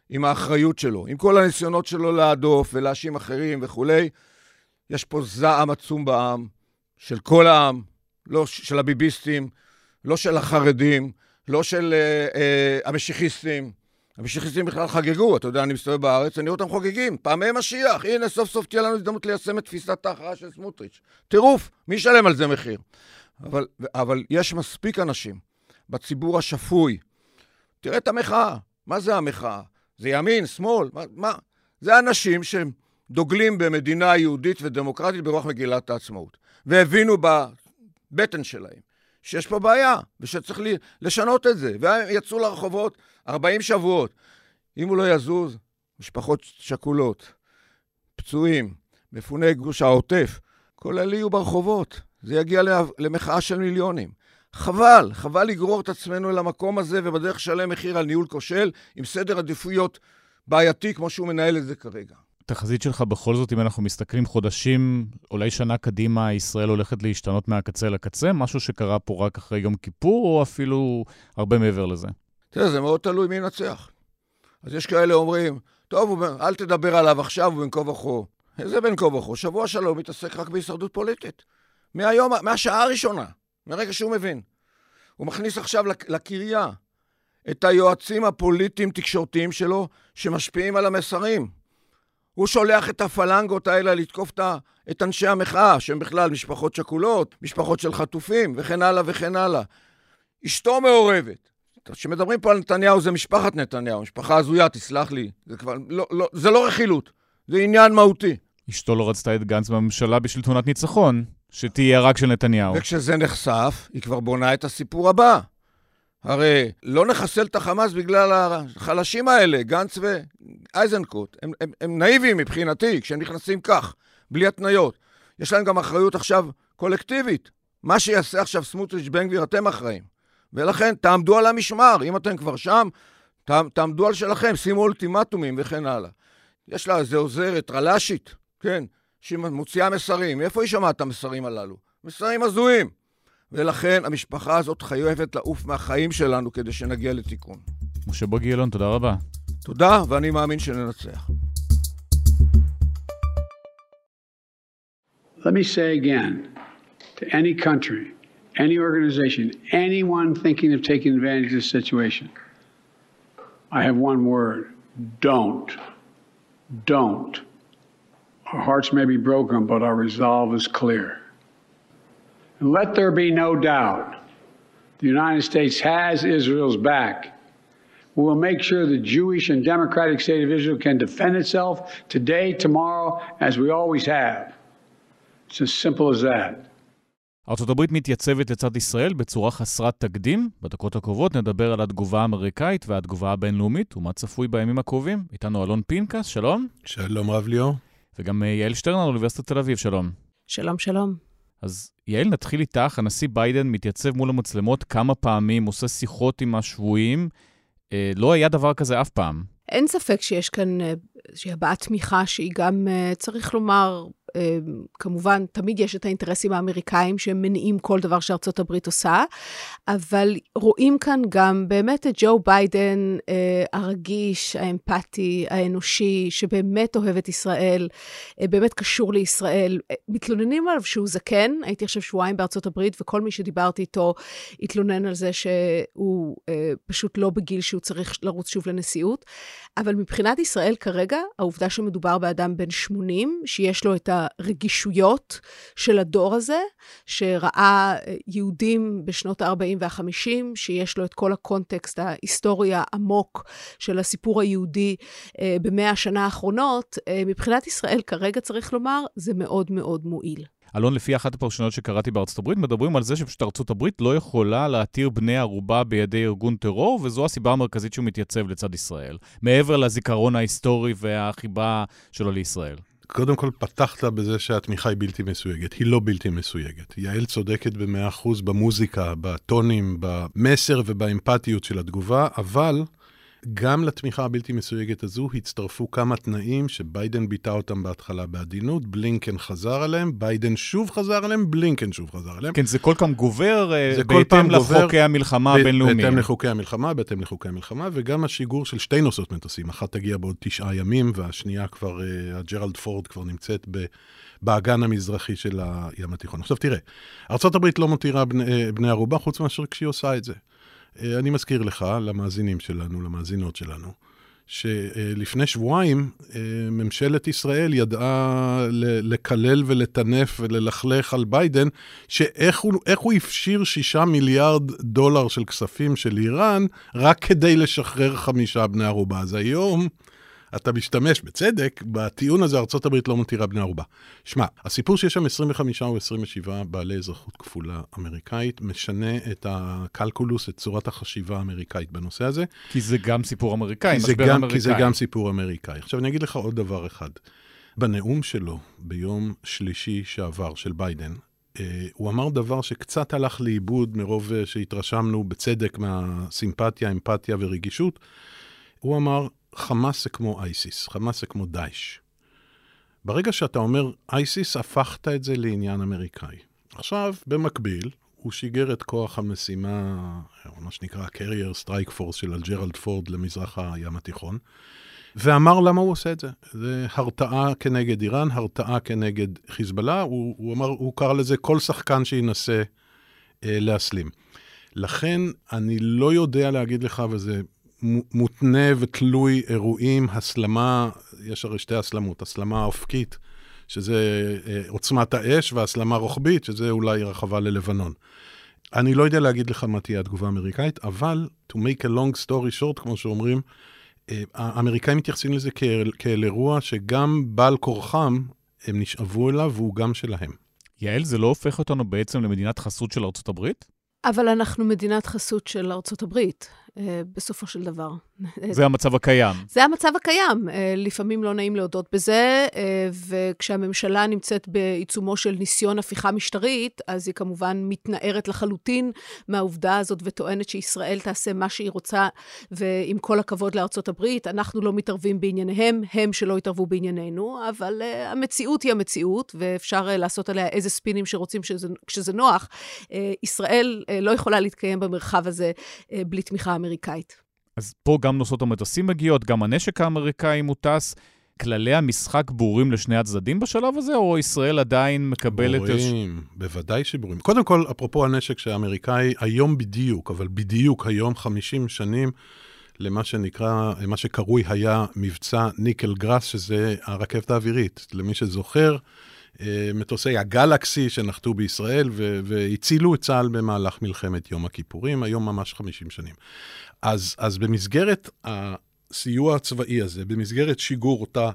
עם האחריות שלו, עם כל הניסיונות שלו להדוף ולהאשים אחרים וכולי. יש פה זעם עצום בעם, של כל העם, לא של הביביסטים, לא של החרדים, לא של uh, uh, המשיחיסטים. המשיחיסטים בכלל חגגו, אתה יודע, אני מסתובב בארץ, אני רואה אותם חוגגים. פעמי משיח, הנה, סוף סוף תהיה לנו הזדמנות ליישם את תפיסת ההכרעה של סמוטריץ'. טירוף, מי ישלם על זה מחיר? אבל, אבל יש מספיק אנשים בציבור השפוי. תראה את המחאה, מה זה המחאה? זה ימין, שמאל, מה? מה? זה אנשים שדוגלים במדינה יהודית ודמוקרטית ברוח מגילת העצמאות, והבינו בבטן שלהם שיש פה בעיה ושצריך לשנות את זה, והם יצאו לרחובות 40 שבועות. אם הוא לא יזוז, משפחות שכולות, פצועים, מפוני גוש העוטף, כל אלה יהיו ברחובות. זה יגיע למחאה של מיליונים. חבל, חבל לגרור את עצמנו אל המקום הזה ובדרך לשלם מחיר על ניהול כושל עם סדר עדיפויות בעייתי כמו שהוא מנהל את זה כרגע. תחזית שלך בכל זאת, אם אנחנו מסתכלים חודשים, אולי שנה קדימה, ישראל הולכת להשתנות מהקצה לקצה? משהו שקרה פה רק אחרי יום כיפור, או אפילו הרבה מעבר לזה? תראה, זה מאוד תלוי מי ינצח. אז יש כאלה אומרים, טוב, אל תדבר עליו עכשיו, הוא בין כה וכה. איזה בין כה וכה? שבוע שלום מתעסק רק בהישרדות פוליטית. מהיום, מהשעה הראשונה. מרגע שהוא מבין. הוא מכניס עכשיו לקריה את היועצים הפוליטיים-תקשורתיים שלו שמשפיעים על המסרים. הוא שולח את הפלנגות האלה לתקוף את אנשי המחאה, שהם בכלל משפחות שכולות, משפחות של חטופים, וכן הלאה וכן הלאה. אשתו מעורבת. כשמדברים פה על נתניהו, זה משפחת נתניהו, משפחה הזויה, תסלח לי. זה כבר, לא, לא, זה לא רכילות, זה עניין מהותי. אשתו לא רצתה את גנץ בממשלה בשביל תמונת ניצחון. שתהיה רק של נתניהו. וכשזה נחשף, היא כבר בונה את הסיפור הבא. הרי לא נחסל את החמאס בגלל החלשים האלה, גנץ ואייזנקוט. הם, הם, הם נאיבים מבחינתי כשהם נכנסים כך, בלי התניות. יש להם גם אחריות עכשיו קולקטיבית. מה שיעשה עכשיו סמוטריץ' בן גביר, אתם אחראים. ולכן, תעמדו על המשמר. אם אתם כבר שם, תעמדו על שלכם, שימו אולטימטומים וכן הלאה. יש לה איזה עוזרת רל"שית, כן, שמוציאה מסרים. מאיפה היא שמעה את המסרים הללו? מסרים הזויים. ולכן המשפחה הזאת חייבת לעוף מהחיים שלנו כדי שנגיע לתיקון. משה בוגי אלון, תודה רבה. תודה, ואני מאמין שננצח. Let me say again to any country, any organization, anyone thinking of taking advantage of this situation, I have one word don't. Don't. Our hearts may be broken, but our resolve is clear. And let there be no doubt the United States has Israel's back. We will make sure the Jewish and democratic state of Israel can defend itself today, tomorrow, as we always have. It's as simple as that. ארצות הברית מתייצבת לצד ישראל בצורה חסרת תקדים. בדקות הקרובות נדבר על התגובה האמריקאית והתגובה הבינלאומית ומה צפוי בימים הקרובים. איתנו אלון פינקס, שלום. שלום רב ליאור. וגם אה, יעל שטרנר, אוניברסיטת תל אביב, שלום. שלום, שלום. אז יעל, נתחיל איתך. הנשיא ביידן מתייצב מול המצלמות כמה פעמים, עושה שיחות עם השבויים. אה, לא היה דבר כזה אף פעם. אין ספק שיש כאן אה, איזושהי הבעת תמיכה שהיא גם, אה, צריך לומר, כמובן, תמיד יש את האינטרסים האמריקאים שהם מניעים כל דבר שארצות הברית עושה, אבל רואים כאן גם באמת את ג'ו ביידן אה, הרגיש, האמפתי, האנושי, שבאמת אוהב את ישראל, אה, באמת קשור לישראל. אה, מתלוננים עליו שהוא זקן, הייתי עכשיו שבועיים בארצות הברית, וכל מי שדיברתי איתו התלונן על זה שהוא פשוט לא בגיל שהוא צריך לרוץ שוב לנשיאות. אבל מבחינת ישראל כרגע, העובדה שמדובר באדם בן 80, שיש לו את הרגישויות של הדור הזה, שראה אה, יהודים בשנות ה-40 וה-50, שיש לו את כל הקונטקסט ההיסטורי העמוק של הסיפור היהודי אה, במאה השנה האחרונות, אה, מבחינת ישראל כרגע, צריך לומר, זה מאוד מאוד מועיל. אלון, לפי אחת הפרשנות שקראתי בארצות הברית, מדברים על זה שפשוט ארצות הברית לא יכולה להתיר בני ערובה בידי ארגון טרור, וזו הסיבה המרכזית שהוא מתייצב לצד ישראל, מעבר לזיכרון ההיסטורי והחיבה שלו לישראל. קודם כל פתחת בזה שהתמיכה היא בלתי מסויגת. היא לא בלתי מסויגת. יעל צודקת ב-100% במוזיקה, בטונים, במסר ובאמפתיות של התגובה, אבל גם לתמיכה הבלתי מסויגת הזו הצטרפו כמה תנאים שביידן ביטא אותם בהתחלה בעדינות, בלינקן חזר עליהם, ביידן שוב חזר עליהם, בלינקן שוב חזר עליהם. כן, זה כל פעם גובר אה, בהתאם לחוקי המלחמה הבינלאומיים. בהתאם לחוקי המלחמה, בהתאם לחוקי המלחמה, וגם השיגור של שתי נוסעות מטוסים, אחת תגיע בעוד תשעה ימים, והשנייה כבר, אה, הג'רלד פורד כבר נמצאת ב... באגן המזרחי של הים התיכון. עכשיו תראה, ארה"ב לא מותירה בני, אה, בני ערובה, חוץ מאשר כשהיא עושה את זה. אה, אני מזכיר לך, למאזינים שלנו, למאזינות שלנו, שלפני שבועיים אה, ממשלת ישראל ידעה לקלל ולטנף וללכלך על ביידן, שאיך הוא, הוא הפשיר שישה מיליארד דולר של כספים של איראן רק כדי לשחרר חמישה בני ערובה. אז היום... אתה משתמש, בצדק, בטיעון הזה ארה"ב לא מתירה בני ערובה. שמע, הסיפור שיש שם 25 או 27 בעלי אזרחות כפולה אמריקאית, משנה את הקלקולוס, את צורת החשיבה האמריקאית בנושא הזה. כי זה גם סיפור אמריקאי, משבר גם, אמריקאי. כי זה גם סיפור אמריקאי. עכשיו, אני אגיד לך עוד דבר אחד. בנאום שלו ביום שלישי שעבר, של ביידן, אה, הוא אמר דבר שקצת הלך לאיבוד מרוב אה, שהתרשמנו בצדק מהסימפתיה, אמפתיה ורגישות. הוא אמר, חמאס זה כמו אייסיס, חמאס זה כמו דאעש. ברגע שאתה אומר אייסיס, הפכת את זה לעניין אמריקאי. עכשיו, במקביל, הוא שיגר את כוח המשימה, מה שנקרא carrier strike force של הג'רלד פורד למזרח הים התיכון, ואמר למה הוא עושה את זה. זה הרתעה כנגד איראן, הרתעה כנגד חיזבאללה, הוא, הוא אמר, הוא קרא לזה כל שחקן שינסה אה, להסלים. לכן, אני לא יודע להגיד לך, וזה מותנה ותלוי אירועים, הסלמה, יש הרי שתי הסלמות, הסלמה אופקית, שזה אה, עוצמת האש, והסלמה רוחבית, שזה אולי רחבה ללבנון. אני לא יודע להגיד לך מה תהיה התגובה האמריקאית, אבל to make a long story short, כמו שאומרים, אה, האמריקאים מתייחסים לזה כאל, כאל אירוע שגם בעל כורחם, הם נשאבו אליו והוא גם שלהם. יעל, זה לא הופך אותנו בעצם למדינת חסות של ארצות הברית? אבל אנחנו מדינת חסות של ארצות הברית. אה, בסופו של דבר. זה המצב הקיים. זה המצב הקיים. אה, לפעמים לא נעים להודות בזה, אה, וכשהממשלה נמצאת בעיצומו של ניסיון הפיכה משטרית, אז היא כמובן מתנערת לחלוטין מהעובדה הזאת וטוענת שישראל תעשה מה שהיא רוצה, ועם כל הכבוד לארצות הברית, אנחנו לא מתערבים בענייניהם, הם שלא יתערבו בענייננו, אבל המציאות היא המציאות, ואפשר לעשות עליה איזה ספינים שרוצים שזה, כשזה נוח. ישראל לא יכולה להתקיים במרחב הזה בלי תמיכה האמריקאית. אז פה גם נוסעות המטוסים מגיעות, גם הנשק האמריקאי מוטס. כללי המשחק ברורים לשני הצדדים בשלב הזה, או ישראל עדיין מקבלת... ברורים, את... בוודאי שברורים. קודם כל, אפרופו הנשק שהאמריקאי, היום בדיוק, אבל בדיוק היום, 50 שנים, למה שנקרא, מה שקרוי היה מבצע ניקל גראס, שזה הרכבת האווירית. למי שזוכר, אה, מטוסי הגלקסי שנחתו בישראל והצילו את צה"ל במהלך מלחמת יום הכיפורים, היום ממש 50 שנים. אז, אז במסגרת הסיוע הצבאי הזה, במסגרת שיגור אותה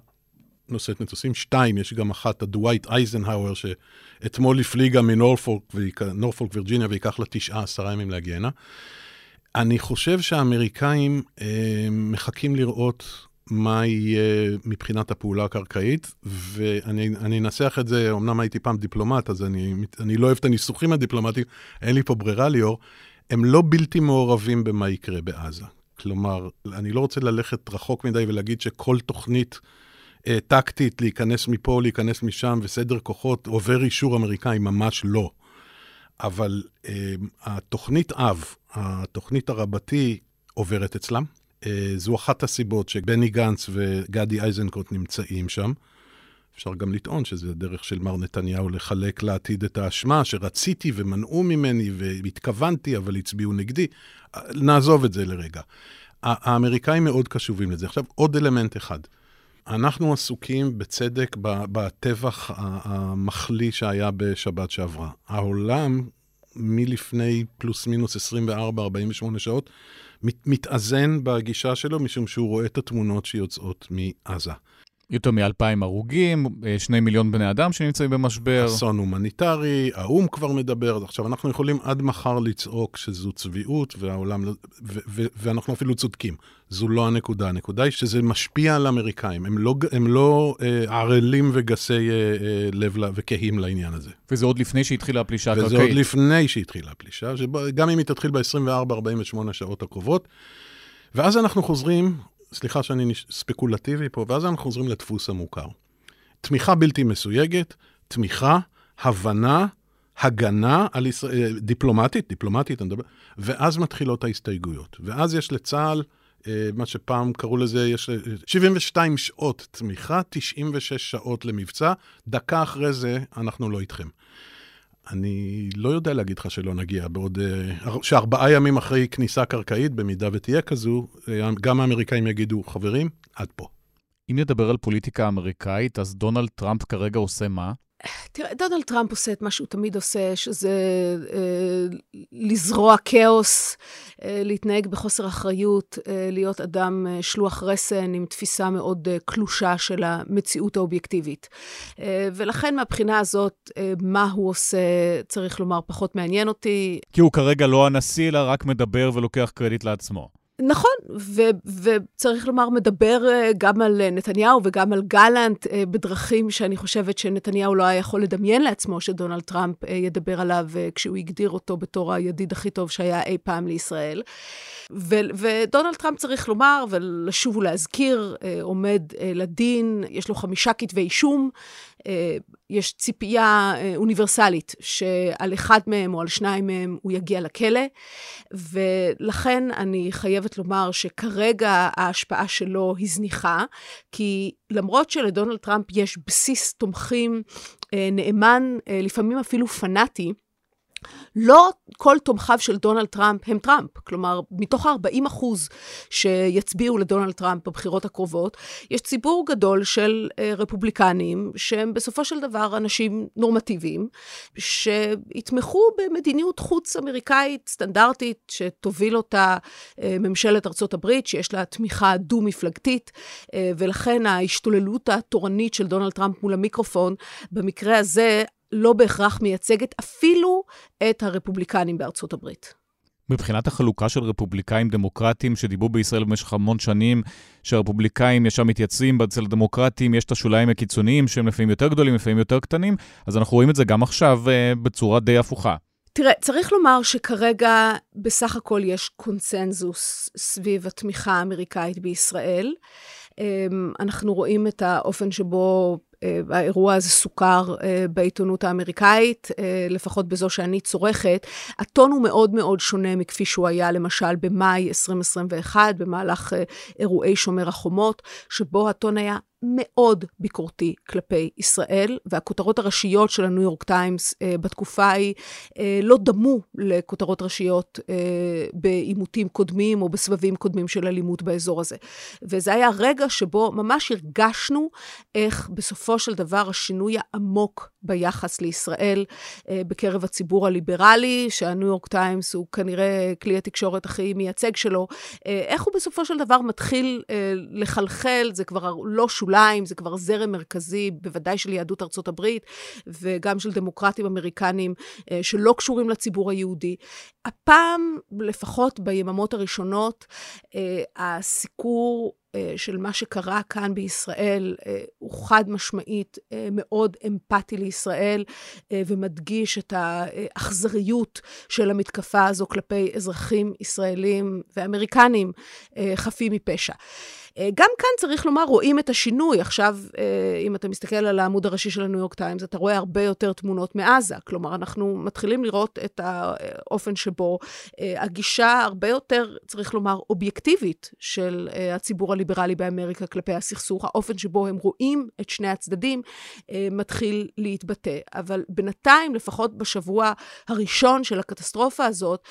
נושאת מטוסים, שתיים, יש גם אחת, הדווייט אייזנהאואר, שאתמול הפליגה מנורפולק וירג'יניה, וייקח לה תשעה, עשרה ימים להגיע הנה. אני חושב שהאמריקאים אה, מחכים לראות מה יהיה מבחינת הפעולה הקרקעית, ואני אנסח את זה, אמנם הייתי פעם דיפלומט, אז אני, אני לא אוהב את הניסוחים הדיפלומטיים, אין לי פה ברירה, ליאור, הם לא בלתי מעורבים במה יקרה בעזה. כלומר, אני לא רוצה ללכת רחוק מדי ולהגיד שכל תוכנית אה, טקטית, להיכנס מפה, להיכנס משם, וסדר כוחות עובר אישור אמריקאי, ממש לא. אבל אה, התוכנית אב, התוכנית הרבתי, עוברת אצלם. אה, זו אחת הסיבות שבני גנץ וגדי איזנקוט נמצאים שם. אפשר גם לטעון שזה דרך של מר נתניהו לחלק לעתיד את האשמה, שרציתי ומנעו ממני והתכוונתי, אבל הצביעו נגדי. נעזוב את זה לרגע. האמריקאים מאוד קשובים לזה. עכשיו, עוד אלמנט אחד. אנחנו עסוקים בצדק בטבח המחליא שהיה בשבת שעברה. העולם, מלפני פלוס מינוס 24-48 שעות, מת, מתאזן בגישה שלו, משום שהוא רואה את התמונות שיוצאות מעזה. יותר מאלפיים הרוגים, אה, שני מיליון בני אדם שנמצאים במשבר. אסון הומניטרי, האו"ם כבר מדבר. עכשיו, אנחנו יכולים עד מחר לצעוק שזו צביעות, והעולם, לא- ו- ו- ואנחנו אפילו צודקים. זו לא הנקודה. הנקודה היא שזה משפיע על האמריקאים. הם לא, הם לא אה, ערלים וגסי אה, אה, לב וכהים לעניין הזה. וזה עוד לפני שהתחילה הפלישה הקרקעית. וזה עוד לפני שהתחילה הפלישה, שגם אם היא תתחיל ב-24-48 שעות הקרובות. ואז אנחנו חוזרים סליחה שאני ספקולטיבי פה, ואז אנחנו חוזרים לדפוס המוכר. תמיכה בלתי מסויגת, תמיכה, הבנה, הגנה על ישראל, דיפלומטית, דיפלומטית, אני מדבר, ואז מתחילות ההסתייגויות. ואז יש לצה"ל, אה, מה שפעם קראו לזה, יש 72 שעות תמיכה, 96 שעות למבצע, דקה אחרי זה אנחנו לא איתכם. אני לא יודע להגיד לך שלא נגיע בעוד... אה, שארבעה ימים אחרי כניסה קרקעית, במידה ותהיה כזו, אה, גם האמריקאים יגידו, חברים, עד פה. אם נדבר על פוליטיקה אמריקאית, אז דונלד טראמפ כרגע עושה מה? תראה, דונלד טראמפ עושה את מה שהוא תמיד עושה, שזה אה, לזרוע כאוס, אה, להתנהג בחוסר אחריות, אה, להיות אדם אה, שלוח רסן עם תפיסה מאוד אה, קלושה של המציאות האובייקטיבית. אה, ולכן מהבחינה הזאת, אה, מה הוא עושה, צריך לומר, פחות מעניין אותי. כי הוא כרגע לא הנשיא, אלא רק מדבר ולוקח קרדיט לעצמו. נכון, ו- וצריך לומר, מדבר אה, גם על אה, נתניהו וגם על גלנט אה, בדרכים שאני חושבת שנתניהו לא היה יכול לדמיין לעצמו שדונלד טראמפ ידבר עליו כשהוא הגדיר אותו בתור הידיד הכי טוב שהיה אי פעם לישראל. ו- ודונלד טראמפ, צריך לומר ולשוב ולהזכיר, עומד לדין, יש לו חמישה כתבי אישום. יש ציפייה אוניברסלית שעל אחד מהם או על שניים מהם הוא יגיע לכלא, ולכן אני חייבת לומר שכרגע ההשפעה שלו היא זניחה, כי למרות שלדונלד טראמפ יש בסיס תומכים נאמן, לפעמים אפילו פנאטי, לא כל תומכיו של דונלד טראמפ הם טראמפ. כלומר, מתוך ה-40 אחוז שיצביעו לדונלד טראמפ בבחירות הקרובות, יש ציבור גדול של אה, רפובליקנים, שהם בסופו של דבר אנשים נורמטיביים, שיתמכו במדיניות חוץ אמריקאית סטנדרטית, שתוביל אותה uh, ממשלת ארצות הברית, שיש לה תמיכה דו-מפלגתית, uh, ולכן ההשתוללות התורנית של דונלד טראמפ מול המיקרופון, במקרה הזה, לא בהכרח מייצגת אפילו את הרפובליקנים בארצות הברית. מבחינת החלוקה של רפובליקאים דמוקרטים שדיברו בישראל במשך המון שנים, שהרפובליקאים ישר מתייצבים, אצל הדמוקרטים יש את השוליים הקיצוניים שהם לפעמים יותר גדולים, לפעמים יותר קטנים, אז אנחנו רואים את זה גם עכשיו uh, בצורה די הפוכה. תראה, צריך לומר שכרגע בסך הכל יש קונסנזוס סביב התמיכה האמריקאית בישראל. אמ, אנחנו רואים את האופן שבו אה, האירוע הזה סוכר אה, בעיתונות האמריקאית, אה, לפחות בזו שאני צורכת. הטון הוא מאוד מאוד שונה מכפי שהוא היה למשל במאי 2021, במהלך אירועי שומר החומות, שבו הטון היה מאוד ביקורתי כלפי ישראל, והכותרות הראשיות של הניו יורק טיימס אה, בתקופה ההיא אה, לא דמו לכותרות ראשיות אה, בעימותים קודמים או בסבבים קודמים של אלימות באזור הזה. וזה היה רגע שבו ממש הרגשנו איך בסופו של דבר השינוי העמוק ביחס לישראל אה, בקרב הציבור הליברלי, שהניו יורק טיימס הוא כנראה כלי התקשורת הכי מייצג שלו, אה, איך הוא בסופו של דבר מתחיל אה, לחלחל, זה כבר לא שוליים, זה כבר זרם מרכזי, בוודאי של יהדות ארצות הברית, וגם של דמוקרטים אמריקנים שלא קשורים לציבור היהודי. הפעם, לפחות ביממות הראשונות, הסיקור של מה שקרה כאן בישראל אה, הוא חד משמעית אה, מאוד אמפתי לישראל ומדגיש את האכזריות של המתקפה הזו כלפי אזרחים ישראלים ואמריקנים חפים מפשע. אה, גם כאן צריך לומר, רואים את השינוי. עכשיו, אה, אם אתה מסתכל על העמוד הראשי של הניו יורק טיימס, אתה רואה הרבה יותר תמונות מעזה. כלומר, אנחנו מתחילים לראות את האופן שבו אה, הגישה הרבה יותר, צריך לומר, אובייקטיבית של הציבור הליברלי באמריקה כלפי הסכסוך, האופן שבו הם רואים את שני הצדדים, מתחיל להתבטא. אבל בינתיים, לפחות בשבוע הראשון של הקטסטרופה הזאת,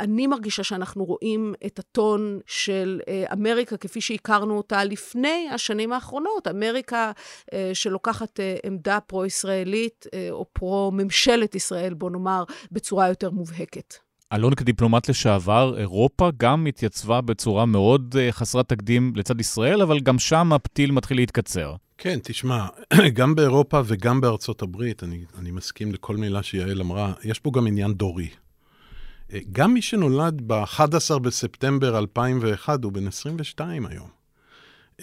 אני מרגישה שאנחנו רואים את הטון של אמריקה כפי שהכרנו אותה לפני השנים האחרונות. אמריקה אה, שלוקחת אה, עמדה פרו-ישראלית, אה, או פרו-ממשלת ישראל, בוא נאמר, בצורה יותר מובהקת. אלון, כדיפלומט לשעבר, אירופה גם התייצבה בצורה מאוד חסרת תקדים לצד ישראל, אבל גם שם הפתיל מתחיל להתקצר. כן, תשמע, גם באירופה וגם בארצות הברית, אני, אני מסכים לכל מילה שיעל אמרה, יש פה גם עניין דורי. אה, גם מי שנולד ב-11 בספטמבר 2001 הוא בן 22 היום.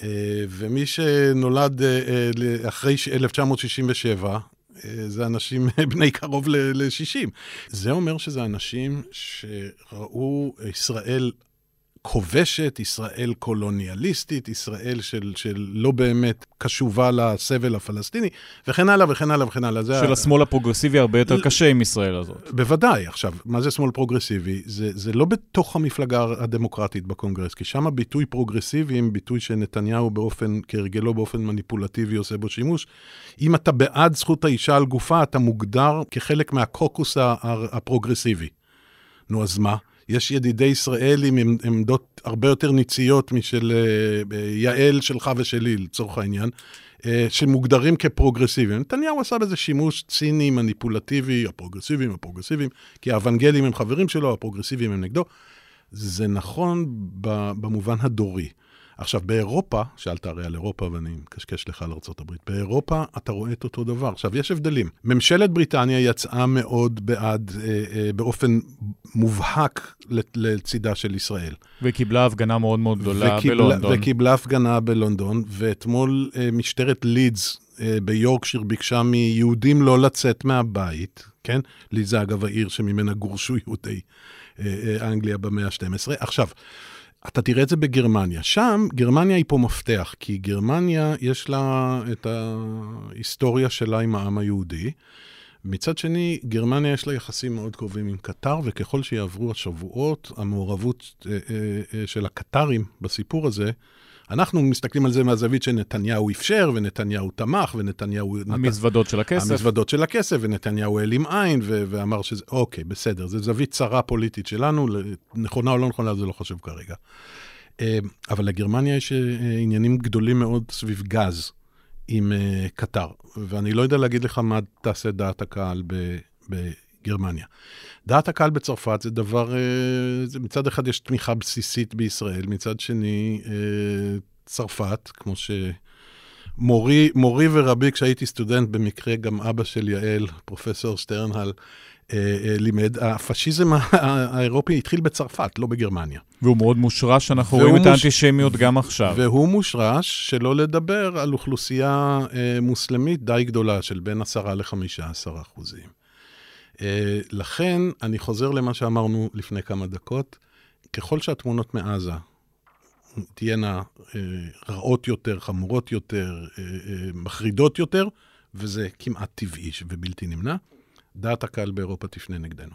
אה, ומי שנולד אחרי 1967, זה אנשים בני קרוב ל-60. זה אומר שזה אנשים שראו ישראל כובשת, ישראל קולוניאליסטית, ישראל של, של לא באמת קשובה לסבל הפלסטיני, וכן הלאה וכן הלאה וכן הלאה. של השמאל הפרוגרסיבי הרבה יותר קשה עם ישראל הזאת. בוודאי. עכשיו, מה זה שמאל פרוגרסיבי? זה, זה לא בתוך המפלגה הדמוקרטית בקונגרס, כי שם הביטוי פרוגרסיבי, זה ביטוי שנתניהו באופן, כהרגלו באופן מניפולטיבי עושה בו שימוש, אם אתה בעד זכות האישה על גופה, אתה מוגדר כחלק מהקוקוס הפרוגרסיבי. נו, אז מה? יש ידידי ישראל עם עמדות הרבה יותר ניציות משל אה, יעל שלך ושלי, לצורך העניין, אה, שמוגדרים כפרוגרסיביים. נתניהו עשה בזה שימוש ציני, מניפולטיבי, הפרוגרסיביים, הפרוגרסיביים, כי האוונגלים הם חברים שלו, הפרוגרסיביים הם נגדו. זה נכון במובן הדורי. עכשיו, באירופה, שאלת הרי על אירופה ואני מקשקש לך על ארה"ב, באירופה אתה רואה את אותו דבר. עכשיו, יש הבדלים. ממשלת בריטניה יצאה מאוד בעד, אה, אה, באופן מובהק לצידה של ישראל. וקיבלה הפגנה מאוד מאוד גדולה וקיבלה, בלונדון. וקיבלה הפגנה בלונדון, ואתמול אה, משטרת לידס אה, ביורקשיר ביקשה מיהודים לא לצאת מהבית, כן? לידס אגב העיר שממנה גורשו יהודי אה, אה, אנגליה במאה ה-12. עכשיו, אתה תראה את זה בגרמניה. שם, גרמניה היא פה מפתח, כי גרמניה יש לה את ההיסטוריה שלה עם העם היהודי. מצד שני, גרמניה יש לה יחסים מאוד קרובים עם קטר, וככל שיעברו השבועות, המעורבות אה, אה, אה, של הקטרים בסיפור הזה אנחנו מסתכלים על זה מהזווית שנתניהו אפשר, ונתניהו תמך, ונתניהו... המזוודות נת... של הכסף. המזוודות של הכסף, ונתניהו העלים עין, ו- ואמר שזה... אוקיי, בסדר, זו זווית צרה פוליטית שלנו, נכונה או לא נכונה, זה לא חשוב כרגע. אה, אבל לגרמניה יש אה, עניינים גדולים מאוד סביב גז עם אה, קטר, ואני לא יודע להגיד לך מה תעשה דעת הקהל ב... בגרמניה. דעת הקהל בצרפת זה דבר, אה, זה מצד אחד יש תמיכה בסיסית בישראל, מצד שני, אה, צרפת, כמו שמורי מורי ורבי, כשהייתי סטודנט, במקרה גם אבא של יעל, פרופסור שטרנהל, אה, לימד, הפשיזם האירופי התחיל בצרפת, לא בגרמניה. והוא מאוד מושרש, אנחנו רואים מוש... את האנטישמיות גם עכשיו. והוא מושרש, שלא לדבר על אוכלוסייה מוסלמית די גדולה, של בין 10 ל-15 אחוזים. אה, לכן, אני חוזר למה שאמרנו לפני כמה דקות, ככל שהתמונות מעזה תהיינה אה, רעות יותר, חמורות יותר, אה, מחרידות יותר, וזה כמעט טבעי ובלתי נמנע, דעת הקהל באירופה תפנה נגדנו.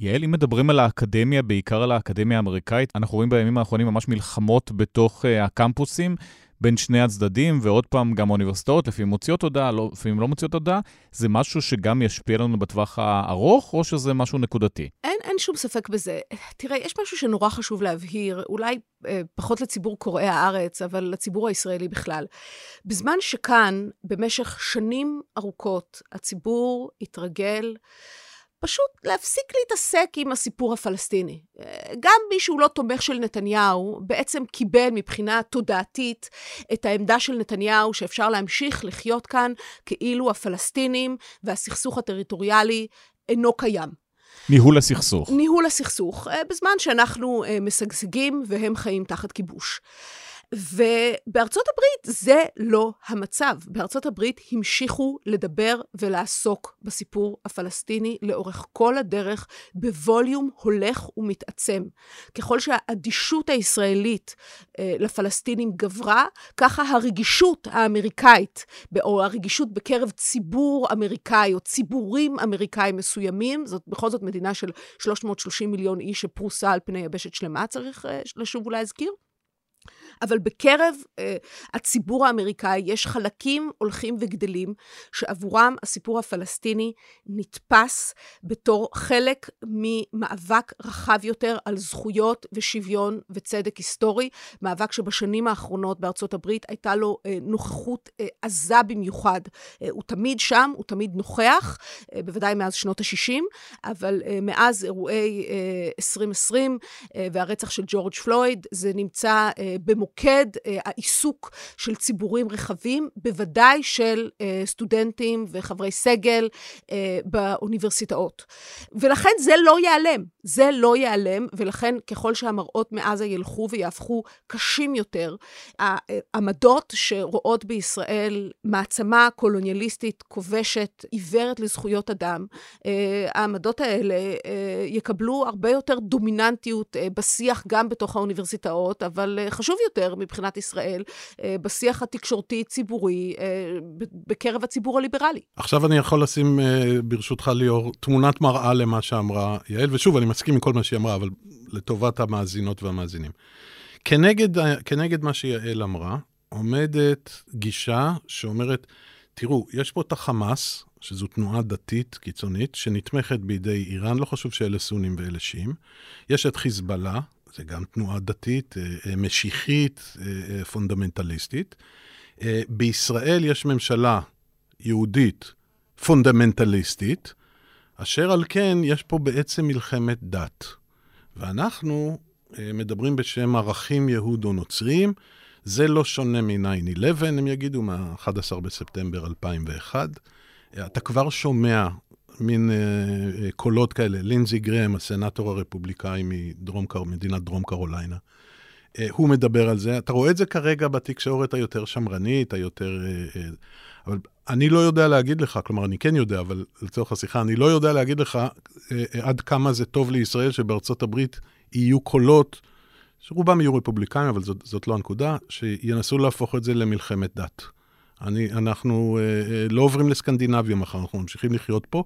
יעל, אם מדברים על האקדמיה, בעיקר על האקדמיה האמריקאית, אנחנו רואים בימים האחרונים ממש מלחמות בתוך uh, הקמפוסים. בין שני הצדדים, ועוד פעם, גם האוניברסיטאות לפעמים מוציאות הודעה, לא, לפעמים לא מוציאות הודעה, זה משהו שגם ישפיע לנו בטווח הארוך, או שזה משהו נקודתי? אין, אין שום ספק בזה. תראה, יש משהו שנורא חשוב להבהיר, אולי אה, פחות לציבור קוראי הארץ, אבל לציבור הישראלי בכלל. בזמן שכאן, במשך שנים ארוכות, הציבור התרגל פשוט להפסיק להתעסק עם הסיפור הפלסטיני. גם מי שהוא לא תומך של נתניהו, בעצם קיבל מבחינה תודעתית את העמדה של נתניהו שאפשר להמשיך לחיות כאן כאילו הפלסטינים והסכסוך הטריטוריאלי אינו קיים. ניהול הסכסוך. ניהול הסכסוך, אה, בזמן שאנחנו אה, משגשגים והם חיים תחת כיבוש. ובארצות הברית זה לא המצב. בארצות הברית המשיכו לדבר ולעסוק בסיפור הפלסטיני לאורך כל הדרך בווליום הולך ומתעצם. ככל שהאדישות הישראלית אה, לפלסטינים גברה, ככה הרגישות האמריקאית, או הרגישות בקרב ציבור אמריקאי או ציבורים אמריקאים מסוימים, זאת בכל זאת מדינה של 330 מיליון איש שפרוסה על פני יבשת שלמה, צריך אה, לשוב ולהזכיר. אבל בקרב uh, הציבור האמריקאי יש חלקים הולכים וגדלים, שעבורם הסיפור הפלסטיני נתפס בתור חלק ממאבק רחב יותר על זכויות ושוויון וצדק היסטורי, מאבק שבשנים האחרונות בארצות הברית הייתה לו uh, נוכחות uh, עזה במיוחד. Uh, הוא תמיד שם, הוא תמיד נוכח, uh, בוודאי מאז שנות ה-60, אבל uh, מאז אירועי uh, 2020 uh, והרצח של ג'ורג' פלויד, זה נמצא uh, במוקד uh, העיסוק של ציבורים רחבים, בוודאי של uh, סטודנטים וחברי סגל uh, באוניברסיטאות. ולכן זה לא ייעלם, זה לא ייעלם, ולכן ככל שהמראות מעזה ילכו ויהפכו קשים יותר, העמדות שרואות בישראל מעצמה קולוניאליסטית, כובשת, עיוורת לזכויות אדם, העמדות האלה יקבלו הרבה יותר דומיננטיות בשיח גם בתוך האוניברסיטאות, אבל חשוב יותר מבחינת ישראל, בשיח התקשורתי-ציבורי בקרב הציבור הליברלי. עכשיו אני יכול לשים, ברשותך ליאור, תמונת מראה למה שאמרה יעל, ושוב, אני מסכים עם כל מה שהיא אמרה, אבל לטובת המאזינות והמאזינים. כנגד, כנגד מה שיעל אמרה, עומדת גישה שאומרת, תראו, יש פה את החמאס, שזו תנועה דתית קיצונית, שנתמכת בידי איראן, לא חשוב שאלה סונים ואלה שיעים. יש את חיזבאללה, זה גם תנועה דתית, משיחית, פונדמנטליסטית. בישראל יש ממשלה יהודית פונדמנטליסטית, אשר על כן יש פה בעצם מלחמת דת. ואנחנו מדברים בשם ערכים יהודו-נוצריים, זה לא שונה מ-9-11, הם יגידו, מה-11 בספטמבר 2001. אתה כבר שומע מין uh, קולות כאלה, לינזי גרם, הסנאטור הרפובליקאי מדרום, מדינת דרום קרוליינה. Uh, הוא מדבר על זה. אתה רואה את זה כרגע בתקשורת היותר שמרנית, היותר... Uh, uh, אבל אני לא יודע להגיד לך, כלומר, אני כן יודע, אבל לצורך השיחה, אני לא יודע להגיד לך uh, uh, עד כמה זה טוב לישראל שבארצות הברית יהיו קולות, שרובם יהיו רפובליקאים, אבל זאת, זאת לא הנקודה, שינסו להפוך את זה למלחמת דת. אני, אנחנו אה, אה, לא עוברים לסקנדינביה מחר, אנחנו ממשיכים לחיות פה.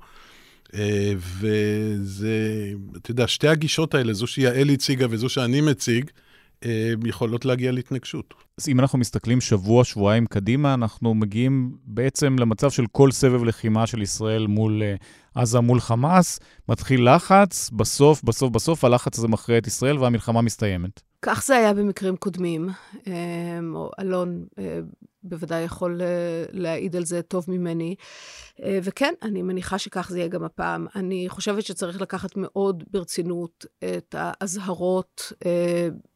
אה, וזה, אתה יודע, שתי הגישות האלה, זו שיעל הציגה וזו שאני מציג, אה, יכולות להגיע להתנגשות. אז אם אנחנו מסתכלים שבוע, שבועיים קדימה, אנחנו מגיעים בעצם למצב של כל סבב לחימה של ישראל מול אה, עזה, מול חמאס, מתחיל לחץ, בסוף, בסוף, בסוף הלחץ הזה מכריע את ישראל והמלחמה מסתיימת. כך זה היה במקרים קודמים. אה, אלון בוודאי יכול להעיד על זה טוב ממני. וכן, אני מניחה שכך זה יהיה גם הפעם. אני חושבת שצריך לקחת מאוד ברצינות את האזהרות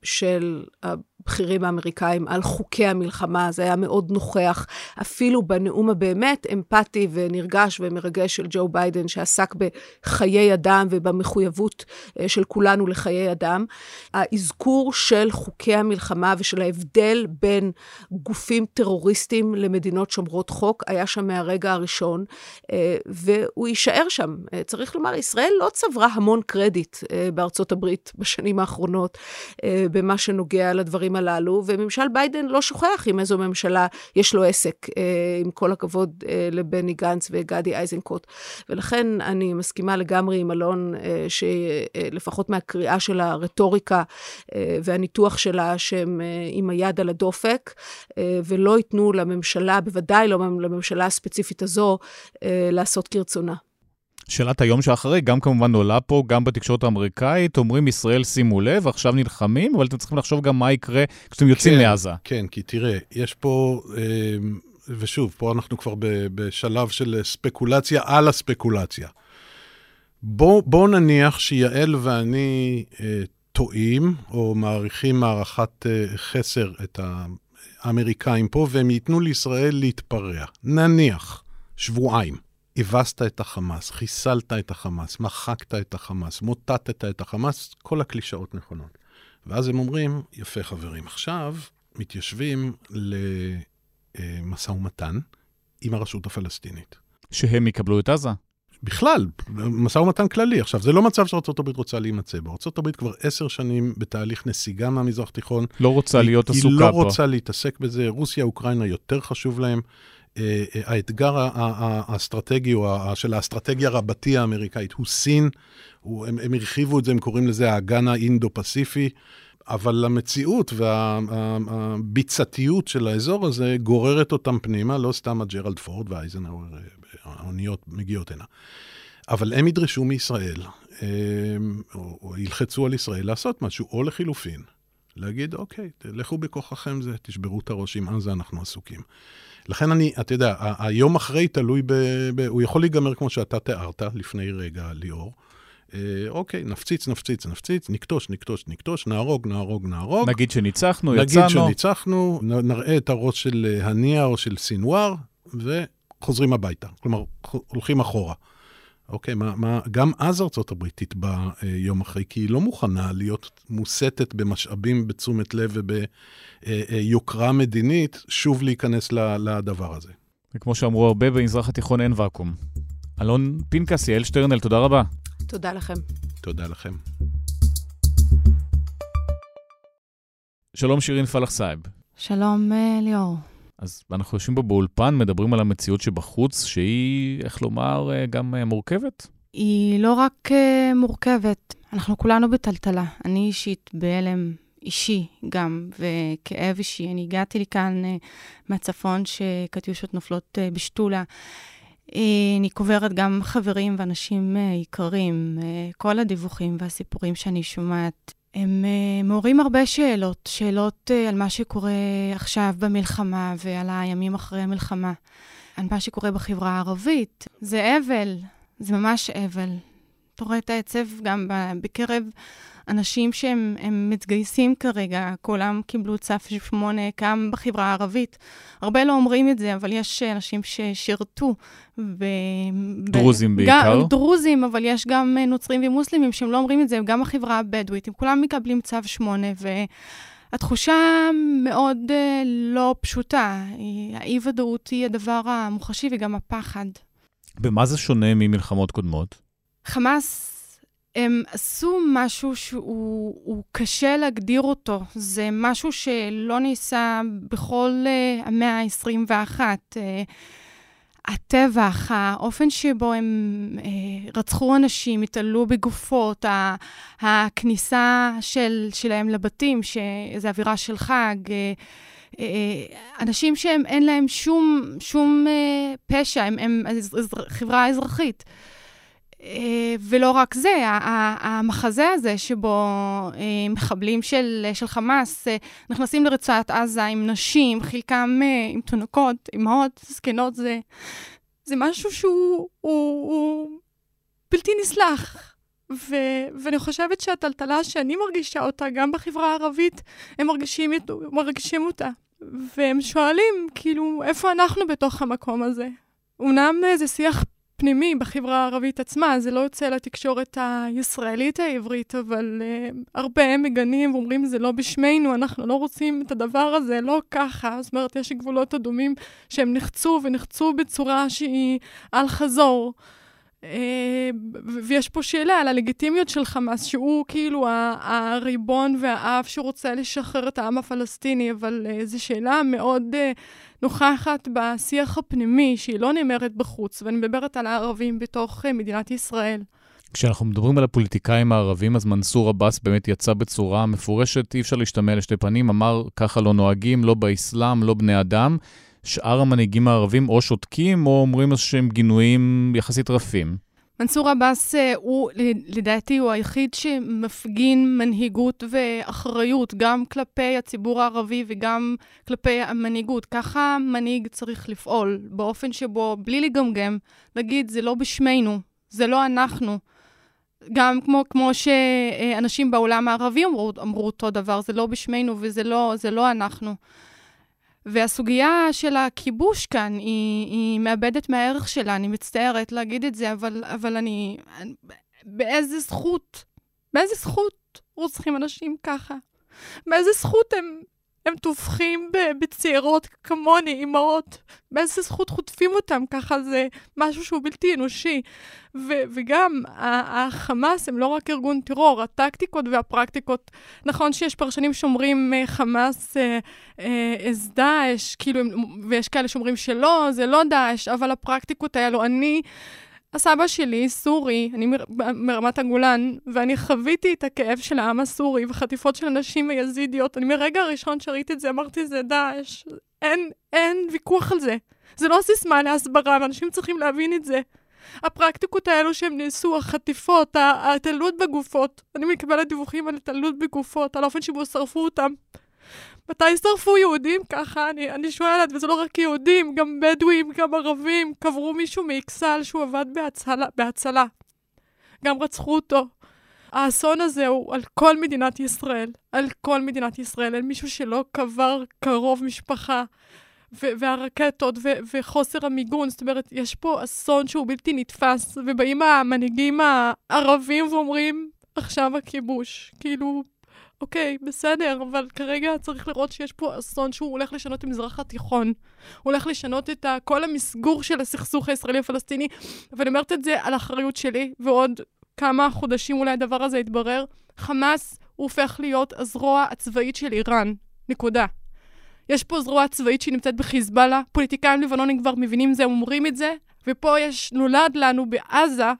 של הבכירים האמריקאים על חוקי המלחמה, זה היה מאוד נוכח, אפילו בנאום הבאמת אמפתי ונרגש ומרגש של ג'ו ביידן, שעסק בחיי אדם ובמחויבות של כולנו לחיי אדם. האזכור של חוקי המלחמה ושל ההבדל בין גופים טרוריסטיים למדינות שומרות חוק היה שם מהרגע הראשון, והוא יישאר שם. צריך לומר, ישראל לא צברה המון קרדיט בארצות הברית בשנים האחרונות במה שנוגע לדברים הללו, וממשל ביידן לא שוכח עם איזו ממשלה יש לו עסק, עם כל הכבוד לבני גנץ וגדי איזנקוט. ולכן אני מסכימה לגמרי עם אלון, שלפחות מהקריאה של הרטוריקה והניתוח שלה, שהם עם היד על הדופק, ולא ייתנו לממשלה, בוודאי לא לממשלה הספציפית הזו, לעשות כרצונה. שאלת היום שאחרי, גם כמובן עולה פה, גם בתקשורת האמריקאית, אומרים ישראל שימו לב, עכשיו נלחמים, אבל אתם צריכים לחשוב גם מה יקרה כשאתם יוצאים כן, מעזה. כן, כי תראה, יש פה, ושוב, פה אנחנו כבר בשלב של ספקולציה על הספקולציה. בואו בוא נניח שיעל ואני טועים, או מעריכים מערכת חסר את האמריקאים פה, והם ייתנו לישראל להתפרע. נניח, שבועיים. הבסת את החמאס, חיסלת את החמאס, מחקת את החמאס, מוטטת את החמאס, כל הקלישאות נכונות. ואז הם אומרים, יפה חברים, עכשיו מתיישבים למשא ומתן עם הרשות הפלסטינית. שהם יקבלו את עזה? בכלל, משא ומתן כללי. עכשיו, זה לא מצב שארה"ב רוצה להימצא בו. ארה"ב כבר עשר שנים בתהליך נסיגה מהמזרח התיכון. לא רוצה להיות עסוקה פה. היא לא רוצה להתעסק בזה. רוסיה, אוקראינה יותר חשוב להם. האתגר האסטרטגי, או של האסטרטגיה רבתי האמריקאית, הוא סין. הם, הם הרחיבו את זה, הם קוראים לזה האגן האינדו-פסיפי. אבל המציאות והביצתיות של האזור הזה גוררת אותם פנימה, לא סתם הג'רלד פורד ואייזנהאואר, האוניות מגיעות הנה. אבל הם ידרשו מישראל, או, או ילחצו על ישראל לעשות משהו, או לחילופין, להגיד, אוקיי, לכו בכוחכם זה, תשברו את הראש, עם עזה אנחנו עסוקים. לכן אני, אתה יודע, היום אחרי תלוי ב... ב הוא יכול להיגמר כמו שאתה תיארת לפני רגע, ליאור. אה, אוקיי, נפציץ, נפציץ, נפציץ, נקטוש, נקטוש, נקטוש, נהרוג, נהרוג, נהרוג. נגיד שניצחנו, נגיד יצאנו. נגיד שניצחנו, נראה את הראש של אה, הנייה או של סינואר, וחוזרים הביתה. כלומר, הולכים אחורה. אוקיי, מה, מה, גם אז ארצות הברית תתבע אה, יום אחרי, כי היא לא מוכנה להיות מוסטת במשאבים, בתשומת לב וביוקרה אה, אה, מדינית, שוב להיכנס ל, לדבר הזה. וכמו שאמרו הרבה, במזרח התיכון אין ואקום. אלון פנקס, יעל שטרנל, תודה רבה. תודה לכם. תודה לכם. שלום שירין פלאח סעאב. שלום אה, ליאור. אז אנחנו יושבים פה באולפן, מדברים על המציאות שבחוץ, שהיא, איך לומר, אה, גם אה, מורכבת? היא לא רק אה, מורכבת, אנחנו כולנו בטלטלה. אני אישית בהלם אישי גם, וכאב אישי. אני הגעתי לכאן מהצפון שקטיושות נופלות בשתולה. אני קוברת גם חברים ואנשים יקרים. כל הדיווחים והסיפורים שאני שומעת הם uh, מעוררים הרבה שאלות, שאלות uh, על מה שקורה עכשיו במלחמה ועל הימים אחרי המלחמה, על מה שקורה בחברה הערבית. זה אבל, זה ממש אבל. אתה רואה את העצב גם בקרב אנשים שהם מתגייסים כרגע, כולם קיבלו צף 8 גם בחברה הערבית. הרבה לא אומרים את זה, אבל יש אנשים ששירתו. ב... דרוזים ב... בעיקר? גם, דרוזים, אבל יש גם נוצרים ומוסלמים שהם לא אומרים את זה, גם החברה הבדואית, הם כולם מקבלים צו 8, והתחושה מאוד uh, לא פשוטה. האי-ודאות היא הדבר המוחשי וגם הפחד. במה זה שונה ממלחמות קודמות? חמאס הם עשו משהו שהוא קשה להגדיר אותו. זה משהו שלא נעשה בכל uh, המאה ה-21. Uh, הטבח, האופן שבו הם uh, רצחו אנשים, התעלו בגופות, הכניסה של, שלהם לבתים, שזו אווירה של חג, uh, uh, אנשים שהם, אין להם שום, שום uh, פשע, הם, הם חברה אזרחית. אה, ולא רק זה, המחזה הזה שבו אה, מחבלים של, של חמאס אה, נכנסים לרצועת עזה עם נשים, חלקם עם תינוקות, אימהות, זקנות, זה, זה משהו שהוא הוא, הוא בלתי נסלח. ו, ואני חושבת שהטלטלה שאני מרגישה אותה, גם בחברה הערבית, הם מרגישים, מרגישים אותה. והם שואלים, כאילו, איפה אנחנו בתוך המקום הזה? אמנם זה שיח פנימי בחברה הערבית עצמה, זה לא יוצא לתקשורת הישראלית העברית, אבל uh, הרבה מגנים ואומרים, זה לא בשמנו, אנחנו לא רוצים את הדבר הזה, לא ככה. זאת אומרת, יש גבולות אדומים שהם נחצו ונחצו בצורה שהיא על חזור. Uh, ויש פה שאלה על הלגיטימיות של חמאס, שהוא כאילו הריבון והאב שרוצה לשחרר את העם הפלסטיני, אבל uh, זו שאלה מאוד... Uh, נוכחת בשיח הפנימי, שהיא לא נאמרת בחוץ, ואני מדברת על הערבים בתוך אה, מדינת ישראל. כשאנחנו מדברים על הפוליטיקאים הערבים, אז מנסור עבאס באמת יצא בצורה מפורשת, אי אפשר להשתמע לשתי פנים, אמר ככה לא נוהגים, לא באסלאם, לא בני אדם. שאר המנהיגים הערבים או שותקים או אומרים שהם גינויים יחסית רפים. מנסור עבאס אה, הוא, לדעתי, הוא היחיד שמפגין מנהיגות ואחריות גם כלפי הציבור הערבי וגם כלפי המנהיגות. ככה מנהיג צריך לפעול, באופן שבו, בלי לגמגם, להגיד, זה לא בשמנו, זה לא אנחנו. גם כמו, כמו שאנשים בעולם הערבי אמרו, אמרו אותו דבר, זה לא בשמנו וזה לא, לא אנחנו. והסוגיה של הכיבוש כאן, היא, היא מאבדת מהערך שלה, אני מצטערת להגיד את זה, אבל, אבל אני... באיזה זכות, באיזה זכות רוצחים אנשים ככה? באיזה זכות הם הם טובחים בצעירות כמוני, אימהות. באיזה זכות חוטפים אותם? ככה זה משהו שהוא בלתי אנושי. ו- וגם, החמאס הם לא רק ארגון טרור, הטקטיקות והפרקטיקות, נכון שיש פרשנים שאומרים אה, חמאס אה, אה, אז דאעש, כאילו, ויש כאלה שאומרים שלא, זה לא דאעש, אבל הפרקטיקות האלו, אני... הסבא שלי סורי, אני מר, מרמת הגולן, ואני חוויתי את הכאב של העם הסורי וחטיפות של אנשים ויזידיות. אני מרגע הראשון שראיתי את זה, אמרתי, זה דאעש. אין, אין ויכוח על זה. זה לא סיסמה להסברה, ואנשים צריכים להבין את זה. הפרקטיקות האלו שהם נעשו, החטיפות, ההתעללות בגופות. אני מקבלת דיווחים על התעללות בגופות, על האופן שבו שרפו אותם. מתי שרפו יהודים ככה? אני, אני שואלת, וזה לא רק יהודים, גם בדואים, גם ערבים. קברו מישהו מאכסל שהוא עבד בהצלה, בהצלה. גם רצחו אותו. האסון הזה הוא על כל מדינת ישראל. על כל מדינת ישראל. אין מישהו שלא קבר קרוב משפחה. והרקטות ו- וחוסר המיגון, זאת אומרת, יש פה אסון שהוא בלתי נתפס, ובאים המנהיגים הערבים ואומרים, עכשיו הכיבוש. כאילו, אוקיי, בסדר, אבל כרגע צריך לראות שיש פה אסון שהוא הולך לשנות את המזרח התיכון. הוא הולך לשנות את כל המסגור של הסכסוך הישראלי-הפלסטיני, ואני אומרת את זה על אחריות שלי, ועוד כמה חודשים אולי הדבר הזה יתברר. חמאס הופך להיות הזרוע הצבאית של איראן. נקודה. יש פה זרוע צבאית שהיא נמצאת בחיזבאללה, פוליטיקאים לבנונים כבר מבינים זה, אומרים את זה, ופה יש, נולד לנו בעזה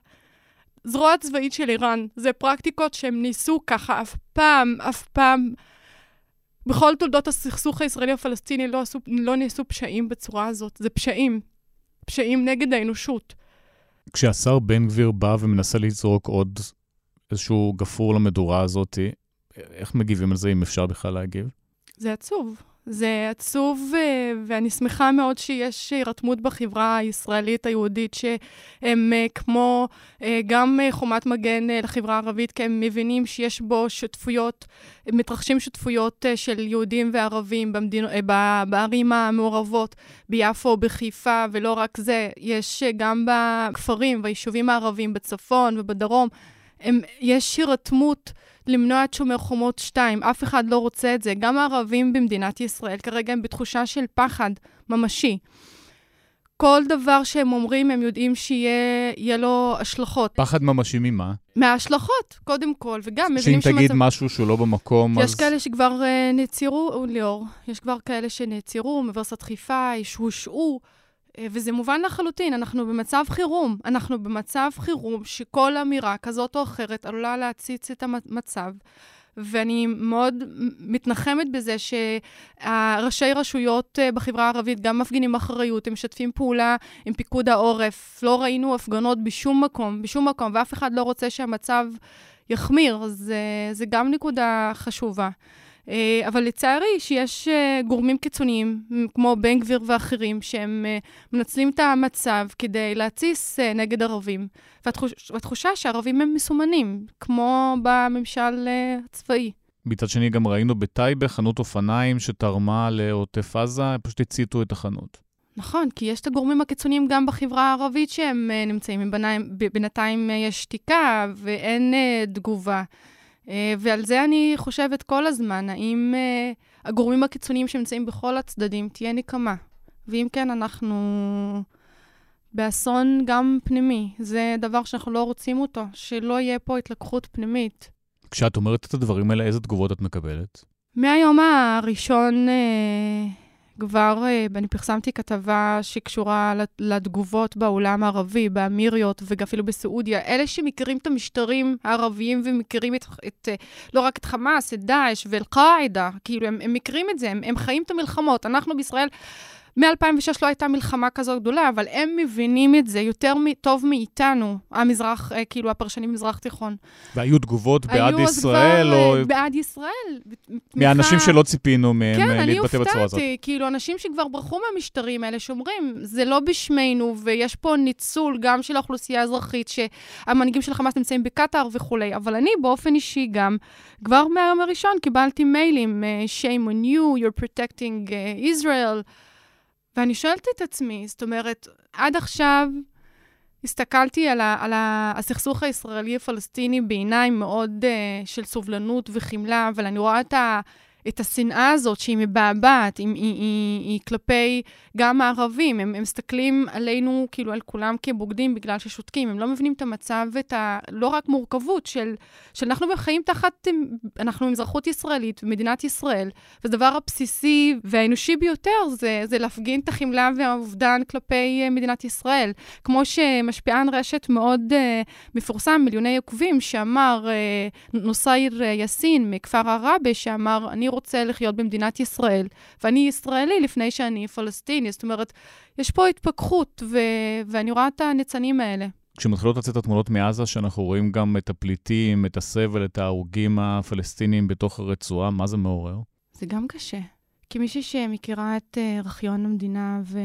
זרוע צבאית של איראן. זה פרקטיקות שהם ניסו ככה אף פעם, אף פעם. בכל תולדות הסכסוך הישראלי-הפלסטיני לא, לא נעשו פשעים בצורה הזאת. זה פשעים. פשעים נגד האנושות. כשהשר בן גביר בא ומנסה לזרוק עוד איזשהו גפרור למדורה הזאת, איך מגיבים על זה, אם אפשר בכלל להגיב? זה עצוב. זה עצוב, אה, ואני שמחה מאוד שיש הירתמות בחברה הישראלית היהודית, שהם אה, כמו אה, גם חומת מגן לחברה הערבית, כי הם מבינים שיש בו שותפויות, מתרחשים שותפויות של יהודים וערבים במדינ... בערים המעורבות, ביפו, בחיפה, ולא רק זה, יש גם בכפרים, ביישובים הערבים בצפון ובדרום, הם, יש הירתמות. למנוע את שומר חומות 2. אף אחד לא רוצה את זה. גם הערבים במדינת ישראל כרגע הם בתחושה של פחד ממשי. כל דבר שהם אומרים, הם יודעים שיהיה לו השלכות. פחד ממשי ממה? מההשלכות, קודם כל, וגם מבינים שאם תגיד משהו שהוא לא במקום, יש אז... יש כאלה שכבר uh, נעצרו, ליאור, יש כבר כאלה שנעצרו, אוניברסיטת חיפה, הושעו. אה, וזה מובן לחלוטין, אנחנו במצב חירום. אנחנו במצב חירום שכל אמירה כזאת או אחרת עלולה להציץ את המצב. ואני מאוד מתנחמת בזה שראשי רשויות אה, בחברה הערבית גם מפגינים אחריות, הם משתפים פעולה עם פיקוד העורף. לא ראינו הפגנות בשום מקום, בשום מקום, ואף אחד לא רוצה שהמצב יחמיר, אז אה, זה גם נקודה חשובה. אה, אבל לצערי שיש אה, גורמים קיצוניים, כמו בן גביר ואחרים, שהם אה, מנצלים את המצב כדי להתסיס נגד ערבים. והתחוש, והתחושה שהערבים הם מסומנים, כמו בממשל הצבאי. מצד שני, גם ראינו בטייבה חנות אופניים שתרמה לעוטף עזה, פשוט הציתו את החנות. נכון, כי יש את הגורמים הקיצוניים גם בחברה הערבית שהם נמצאים, בינתיים יש שתיקה ואין תגובה. אה, ועל זה אני חושבת כל הזמן, האם אה, הגורמים הקיצוניים שנמצאים בכל הצדדים תהיה נקמה? ואם כן, אנחנו באסון גם פנימי. זה דבר שאנחנו לא רוצים אותו, שלא יהיה פה התלקחות פנימית. כשאת אומרת את הדברים האלה, איזה תגובות את מקבלת? מהיום הראשון... אה, כבר, אה, אני פרסמתי כתבה שקשורה לתגובות בעולם הערבי, באמיריות ואפילו בסעודיה. אלה שמכירים את המשטרים הערביים ומכירים את, את, אה, לא רק את חמאס, את דאעש ואל-קאעידה, כאילו, הם, הם מכירים את זה, הם, הם חיים את המלחמות. אנחנו בישראל... מ-2006 לא הייתה מלחמה כזו גדולה, אבל הם מבינים את זה יותר טוב מאיתנו, המזרח, אה, כאילו, הפרשנים במזרח תיכון. והיו תגובות בעד ישראל, כבר, או... בעד ישראל. מאנשים שלא ציפינו מהם כן, אה, להתבטא בצורה הזאת. כן, אני הופתעתי, כאילו, אנשים שכבר ברחו מהמשטרים האלה, שאומרים, זה לא בשמנו, ויש פה ניצול גם של האוכלוסייה האזרחית, שהמנהיגים של חמאס נמצאים בקטאר וכולי, אבל אני באופן אישי גם, כבר מהיום הראשון קיבלתי מיילים, אה, shame on you, you're protecting Israel. ואני שואלת את עצמי, זאת אומרת, עד עכשיו הסתכלתי על, ה, על ה, הסכסוך הישראלי-הפלסטיני בעיניים מאוד uh, של סובלנות וחמלה, אבל אני רואה את את השנאה הזאת שהיא מבעבעת, היא, היא, היא, היא כלפי גם הערבים. הם, הם מסתכלים עלינו, כאילו על כולם כבוגדים בגלל ששותקים. הם לא מבינים את המצב ואת ה... לא רק מורכבות של... שאנחנו חיים תחת... אנחנו עם אזרחות ישראלית ומדינת ישראל, והדבר הבסיסי והאנושי ביותר זה, זה להפגין את החמלה והאובדן כלפי uh, מדינת ישראל. כמו שמשפיען רשת מאוד uh, מפורסם, מיליוני עוקבים, שאמר, uh, נוסייר יאסין מכפר עראבה, שאמר, אני רוצה לחיות במדינת ישראל, ואני ישראלי לפני שאני פלסטיני. זאת אומרת, יש פה התפכחות, ו- ואני רואה את הניצנים האלה. כשמתחילות לצאת התמונות מעזה, שאנחנו רואים גם את הפליטים, את הסבל, את ההרוגים הפלסטינים בתוך הרצועה, מה זה מעורר? זה גם קשה. כמישהי שמכירה את uh, ארכיון המדינה ו...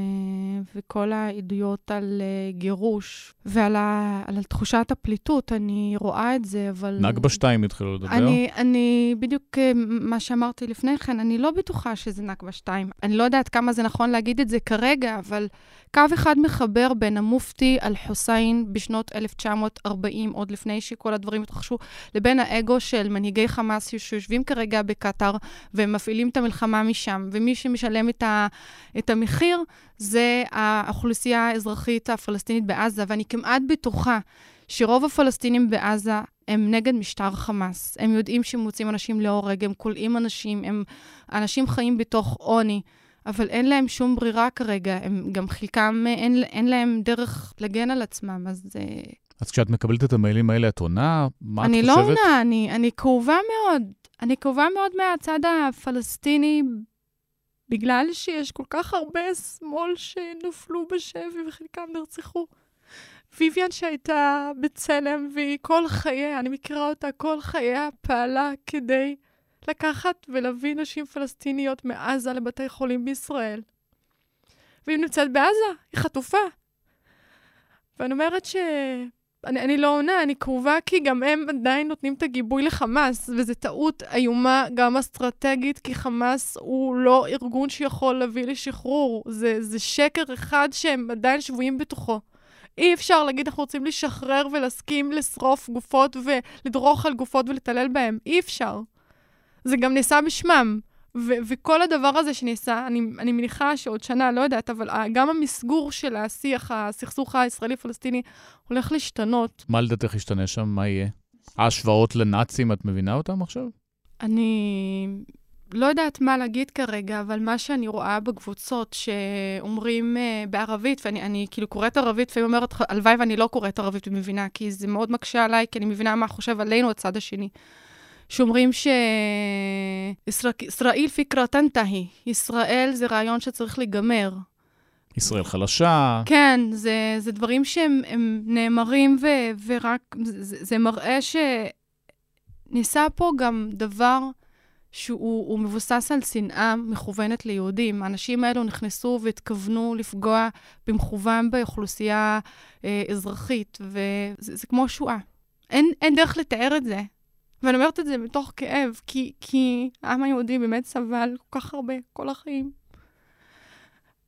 וכל העדויות על uh, גירוש ועל ה... על תחושת הפליטות, אני רואה את זה, אבל... נגבה 2 התחילו לדבר. אני, אני, בדיוק uh, מה שאמרתי לפני כן, אני לא בטוחה שזה נגבה 2. אני לא יודעת כמה זה נכון להגיד את זה כרגע, אבל קו אחד מחבר בין המופתי אל-חוסיין בשנות 1940, עוד לפני שכל הדברים התרחשו, לבין האגו של מנהיגי חמאס שיושבים כרגע בקטאר ומפעילים את המלחמה משם, ומי שמשלם את, ה, את המחיר זה האוכלוסייה האזרחית הפלסטינית בעזה, ואני כמעט בטוחה שרוב הפלסטינים בעזה הם נגד משטר חמאס. הם יודעים שהם מוצאים אנשים להורג, הם כולאים אנשים, הם אנשים חיים בתוך עוני. אבל אין להם שום ברירה כרגע, הם גם חלקם, אין, אין להם דרך לגן על עצמם, אז... אה, אז כשאת מקבלת את המיילים האלה, את עונה? מה את חושבת? אני לא עונה, אני, אני כאובה מאוד. אני כאובה מאוד מהצד הפלסטיני, בגלל שיש כל כך הרבה שמאל שנפלו בשבי וחלקם נרצחו. ויויאן שהייתה בצלם, והיא כל חייה, אני מכירה אותה, כל חייה פעלה כדי לקחת ולהביא נשים פלסטיניות מעזה לבתי חולים בישראל. והיא נמצאת בעזה, היא חטופה. ואני אומרת ש... אני, אני לא עונה, אני קרובה כי גם הם עדיין נותנים את הגיבוי לחמאס, וזו טעות איומה גם אסטרטגית, כי חמאס הוא לא ארגון שיכול להביא לשחרור. זה, זה שקר אחד שהם עדיין שבויים בתוכו. אי אפשר להגיד אנחנו רוצים לשחרר ולהסכים לשרוף גופות ולדרוך על גופות ולהתעלל בהם. אי אפשר. זה גם נעשה בשמם. ו- וכל הדבר הזה שנעשה, אני, אני מניחה שעוד שנה, לא יודעת, אבל גם המסגור של השיח, הסכסוך הישראלי-פלסטיני, הולך להשתנות. מה לדעתך ישתנה שם? מה יהיה? ההשוואות לנאצים, את מבינה אותם עכשיו? אני לא יודעת מה להגיד כרגע, אבל מה שאני רואה בקבוצות שאומרים uh, בערבית, ואני אני, כאילו קוראת ערבית, לפעמים אומרת, הלוואי ואני לא קוראת ערבית ומבינה, כי זה מאוד מקשה עליי, כי אני מבינה מה חושב עלינו הצד השני. שאומרים שישראל פיקרה תנתהי, ישראל זה רעיון שצריך להיגמר. ישראל חלשה. כן, זה, זה דברים שהם נאמרים ו, ורק, זה, זה מראה שניסה פה גם דבר שהוא מבוסס על שנאה מכוונת ליהודים. האנשים האלו נכנסו והתכוונו לפגוע במכוון באוכלוסייה אה, אזרחית, וזה כמו שואה. אין, אין דרך לתאר את זה. ואני אומרת את זה מתוך כאב, כי, כי העם היהודי באמת סבל כל כך הרבה, כל החיים.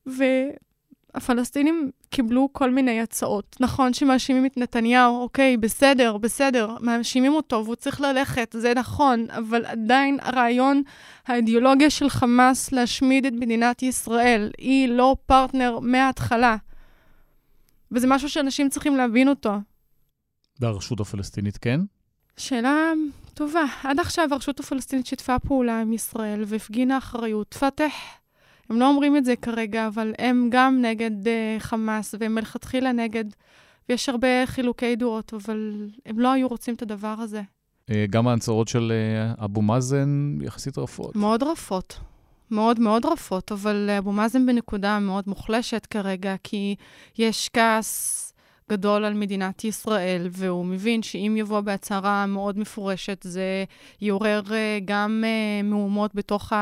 והפלסטינים קיבלו כל מיני הצעות. נכון שמאשימים את נתניהו, אוקיי, בסדר, בסדר, מאשימים אותו והוא צריך ללכת, זה נכון, אבל עדיין הרעיון, האידיאולוגיה של חמאס להשמיד את מדינת ישראל, היא לא פרטנר מההתחלה. וזה משהו שאנשים צריכים להבין אותו. והרשות הפלסטינית כן? שאלה טובה. עד עכשיו הרשות הפלסטינית שיתפה פעולה עם ישראל והפגינה אחריות. פתח, הם לא אומרים את זה כרגע, אבל הם גם נגד uh, חמאס, והם מלכתחילה נגד, ויש הרבה חילוקי דעות, אבל הם לא היו רוצים את הדבר הזה. אה, גם ההצהרות של uh, אבו מאזן יחסית רפות. מאוד רפות. מאוד מאוד רפות, אבל אבו מאזן בנקודה מאוד מוחלשת כרגע, כי יש כעס גדול על מדינת ישראל, והוא מבין שאם יבוא בהצהרה מאוד מפורשת, זה יעורר אה, גם אה, מהומות בתוך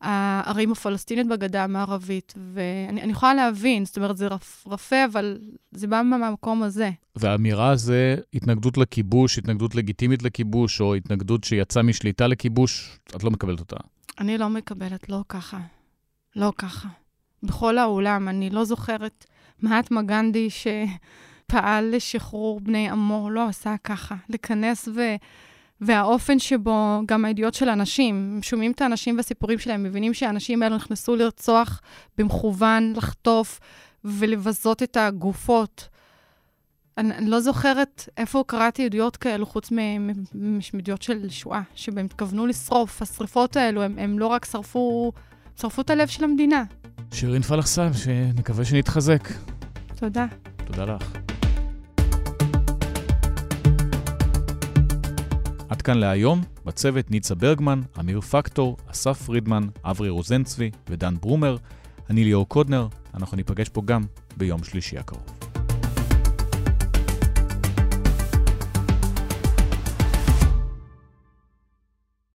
הערים הפלסטינית בגדה המערבית. ואני יכולה להבין, זאת אומרת, זה רפ, רפה, אבל זה בא מהמקום הזה. והאמירה זה התנגדות לכיבוש, התנגדות לגיטימית לכיבוש, או התנגדות שיצאה משליטה לכיבוש, את לא מקבלת אותה. אני לא מקבלת, לא ככה. לא ככה. בכל העולם, אני לא זוכרת מהטמה גנדי שפעל לשחרור בני עמו, לא עשה ככה. לכנס והאופן שבו גם העדויות של אנשים, שומעים את האנשים והסיפורים שלהם, מבינים שהאנשים האלו נכנסו לרצוח במכוון, לחטוף ולבזות את הגופות. אני, אני לא זוכרת איפה קראתי עדויות כאלו, חוץ מעדויות של שואה, שבהם התכוונו לשרוף. השריפות האלו, הם, הם לא רק שרפו, שרפו את הלב של המדינה. שירין פלחסן, שנקווה שנתחזק. תודה. תודה לך. עד כאן להיום, בצוות ניצה ברגמן, אמיר פקטור, אסף פרידמן, אברי רוזנצבי ודן ברומר. אני ליאור קודנר, אנחנו ניפגש פה גם ביום שלישי הקרוב.